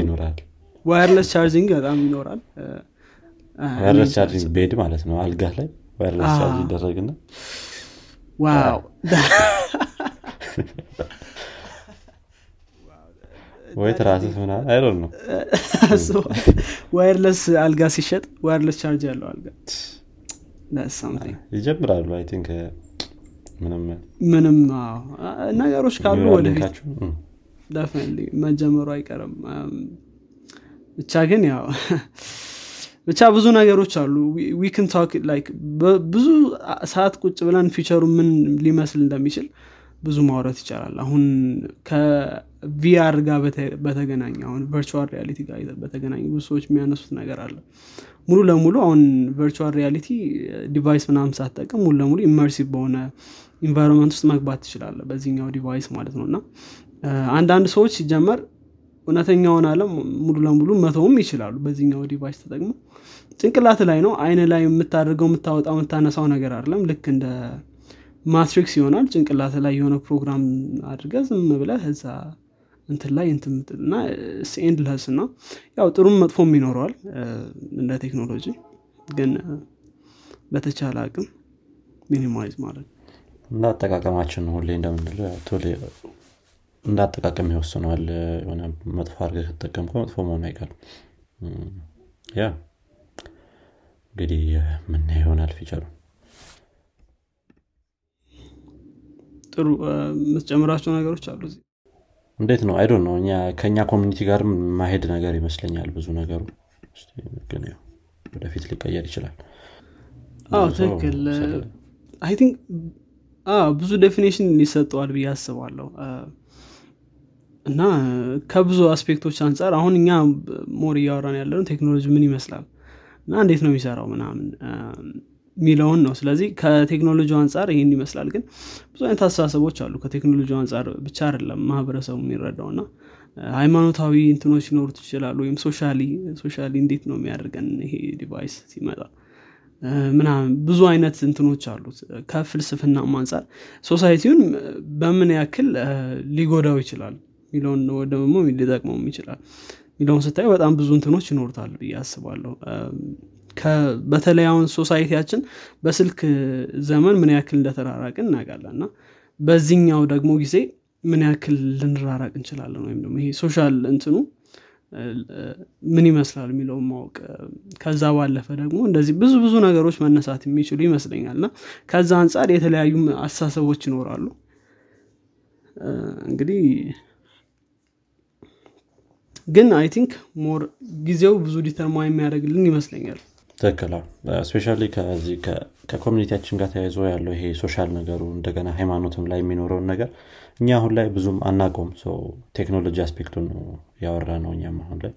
C: ይኖራል።
A: wireless charging በጣም ይኖራል።
C: ዋየርለስ ቻርጂንግ ቤድ ማለት ነው አልጋ ላይ wireless charge ይደረግና።
A: wow። <laughs>
C: ወይ ትራስህ ምናምን አይሮን ነው
A: wireless አልጋ ሲሸጥ wireless charge ያለው አልጋ። That's something.
C: ይጀምራሉ I think። ምንም
A: ምንም ነገሮች ካሉ ወደፊት definitely መጀመሩ አይቀርም። ብቻ ግን ያው <laughs> ብቻ ብዙ ነገሮች አሉ። we can talk like ብዙ ሰዓት ቁጭ ብለን ፊቸሩ ምን ሊመስል እንደሚችል ብዙ ማውረት ይቻላል። አሁን ከ VR ጋር በተ- በተገናኘ አሁን virtual reality ጋር በተገናኘ ብዙ ሰዎች የሚያነሱት ነገር አለ። ሙሉ ለሙሉ አሁን virtual reality device ምናምን ሳትጠቅም ሙሉ ለሙሉ immersive በሆነ environment ውስጥ መግባት ትችላለ በዚህኛው device ማለት ነው። እና አንዳንድ ሰዎች ሲጀመር እውነተኛውን አለም ሙሉ ለሙሉ መተውም ይችላሉ። በዚህኛው device ተጠቅሞ ጭንቅላት ላይ ነው። አይን ላይ የምታደርገው የምታወጣው የምታነሳው ነገር አይደለም። ልክ እንደ ማትሪክስ ይሆናል። ጭንቅላት ላይ የሆነ ፕሮግራም አድርገ ዝም ብለህ እዛ እንትን ላይ እንትን ምትል እና endless እና ያው ጥሩም መጥፎም ይኖረዋል እንደ ቴክኖሎጂ ግን በተቻለ አቅም minimize ማለት
C: እንደ ሁሌ እንደምንለው እንደ አጠቃቀም ይወስነዋል። የሆነ መጥፎ አድርገህ ከተጠቀምከው መጥፎ መሆኑ አይቀርም። ያ እንግዲህ ምና ይሆናል ፊቸሩ።
A: ጥሩ የምትጨምራቸው ነገሮች አሉ
C: እንዴት ነው? I don't know። እኛ ከእኛ community ጋር ማሄድ ነገር ይመስለኛል ብዙ ነገሩ። ግን ወደፊት ሊቀየር ይችላል።
A: ትክክል።
C: ስለ-
A: I think ብዙ definition ይሰጠዋል ብዬ አስባለሁ እና ከብዙ aspect ኦች አንጻር አሁን እኛ more እያወራን ያለነው ቴክኖሎጂ ምን ይመስላል? እና እንዴት ነው የሚሰራው ምናምን የሚለውን ነው። ስለዚህ ከቴክኖሎጂ አንጻር ይህን ይመስላል። ግን ብዙ አይነት አስተሳሰቦች አሉ ከቴክኖሎጂ አንጻር ብቻ አይደለም ማህበረሰቡ የሚረዳው እና ሃይማኖታዊ እንትኖች ሊኖሩት ይችላሉ ወይም socially socially እንዴት ነው የሚያደርገን ይሄ device ሲመጣ ምናምን ብዙ አይነት እንትኖች አሉት። ከፍልስፍናም አንጻር society ውን በምን ያክል ሊጎዳው ይችላል የሚለውን ደግሞ ሊጠቅመውም ይችላል። የሚለውን ስታዩ በጣም ብዙ እንትኖች ይኖሩታል ብዬ አስባለሁ። በተለይ አሁን society ያችን በስልክ ዘመን ምን ያክል እንደተራራቅን እናውቃለን እና በዚህኛው ደግሞ ጊዜ ምን ያክል ልንራራቅ እንችላለን ወይም ደግሞ ይሄ social እንትኑ ምን ይመስላል የሚለውን ማወቅ ከዛ ባለፈ ደግሞ እንደዚህ ብዙ ብዙ ነገሮች መነሳት የሚችሉ ይመስለኛል እና ከዛ አንጻር የተለያዩ አስተሳሰቦች ይኖራሉ። እንግዲህ ግን I think more ጊዜው ብዙ determine የሚያደርግልን ይመስለኛል።
C: ትክክል especially ከዚህ ከ community ያችን ጋር ተያይዞ ያለው ይሄ social ነገሩ እንደገና ሃይማኖትም ላይ የሚኖረውን ነገር እኛ አሁን ላይ ብዙም አናቆም ቴክኖሎጂ aspect ኡን ነው ያወራ ነው እኛም አሁን ላይ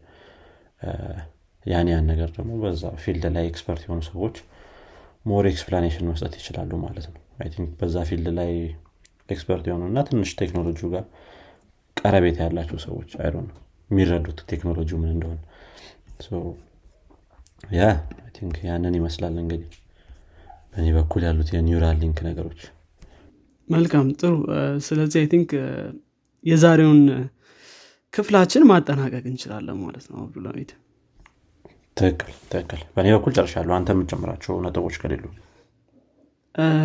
C: ያን ያን ነገር ደግሞ በዛ field ላይ expert የሆኑ ሰዎች more explanation መስጠት ይችላሉ ማለት ነው። think በዛ field ላይ expert የሆኑ እና ትንሽ ቴክኖሎጂ ጋር ቀረቤት ያላቸው ሰዎች I don't know የሚረዱት ቴክኖሎጂ ምን እንደሆነ። yeah think ያንን ይመስላል እንግዲህ በእኔ በኩል ያሉት የ Neuralink ነገሮች።
A: መልካም ጥሩ። ስለዚህ I think የዛሬውን ክፍላችን ማጠናቀቅ እንችላለን ማለት ነው አብዱላሚት
C: ትክክል ትክክል። በእኔ በኩል ጨርሻለሁ። አንተ የምጨምራቸው ነጥቦች ከሌሉ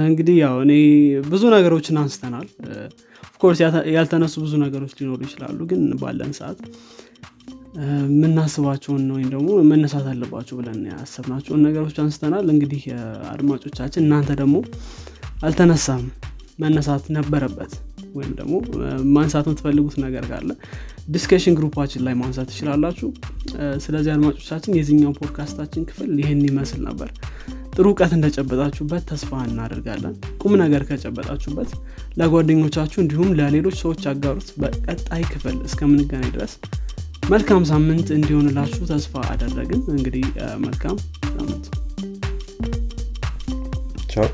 A: እንግዲህ ያው እኔ ብዙ ነገሮችን አንስተናል። of course ያልተነሱ ብዙ ነገሮች ሊኖሩ ይችላሉ ግን ባለን ሰዓት የምናስባቸውን ወይም ደግሞ መነሳት አለባቸው ብለን ያሰብናቸውን ነገሮች አንስተናል። እንግዲህ አድማጮቻችን እናንተ ደግሞ አልተነሳም መነሳት ነበረበት ወይም ደግሞ ማንሳት የምትፈልጉት ነገር ካለ discussion group ኣችን ላይ ማንሳት ትችላላችሁ። ስለዚህ አድማጮቻችን የዚኛው ፖድካስታችን ክፍል ይህን ይመስል ነበር ጥሩ እውቀት እንደጨበጣችሁበት ተስፋ እናደርጋለን። ቁም ነገር ከጨበጣችሁበት ለጓደኞቻችሁ እንዲሁም ለሌሎች ሰዎች አጋሩት። በቀጣይ ክፍል እስከምንገናኝ ድረስ መልካም ሳምንት እንዲሆንላችሁ ተስፋ አደረግን። እንግዲህ መልካም ሳምንት።
C: ቻው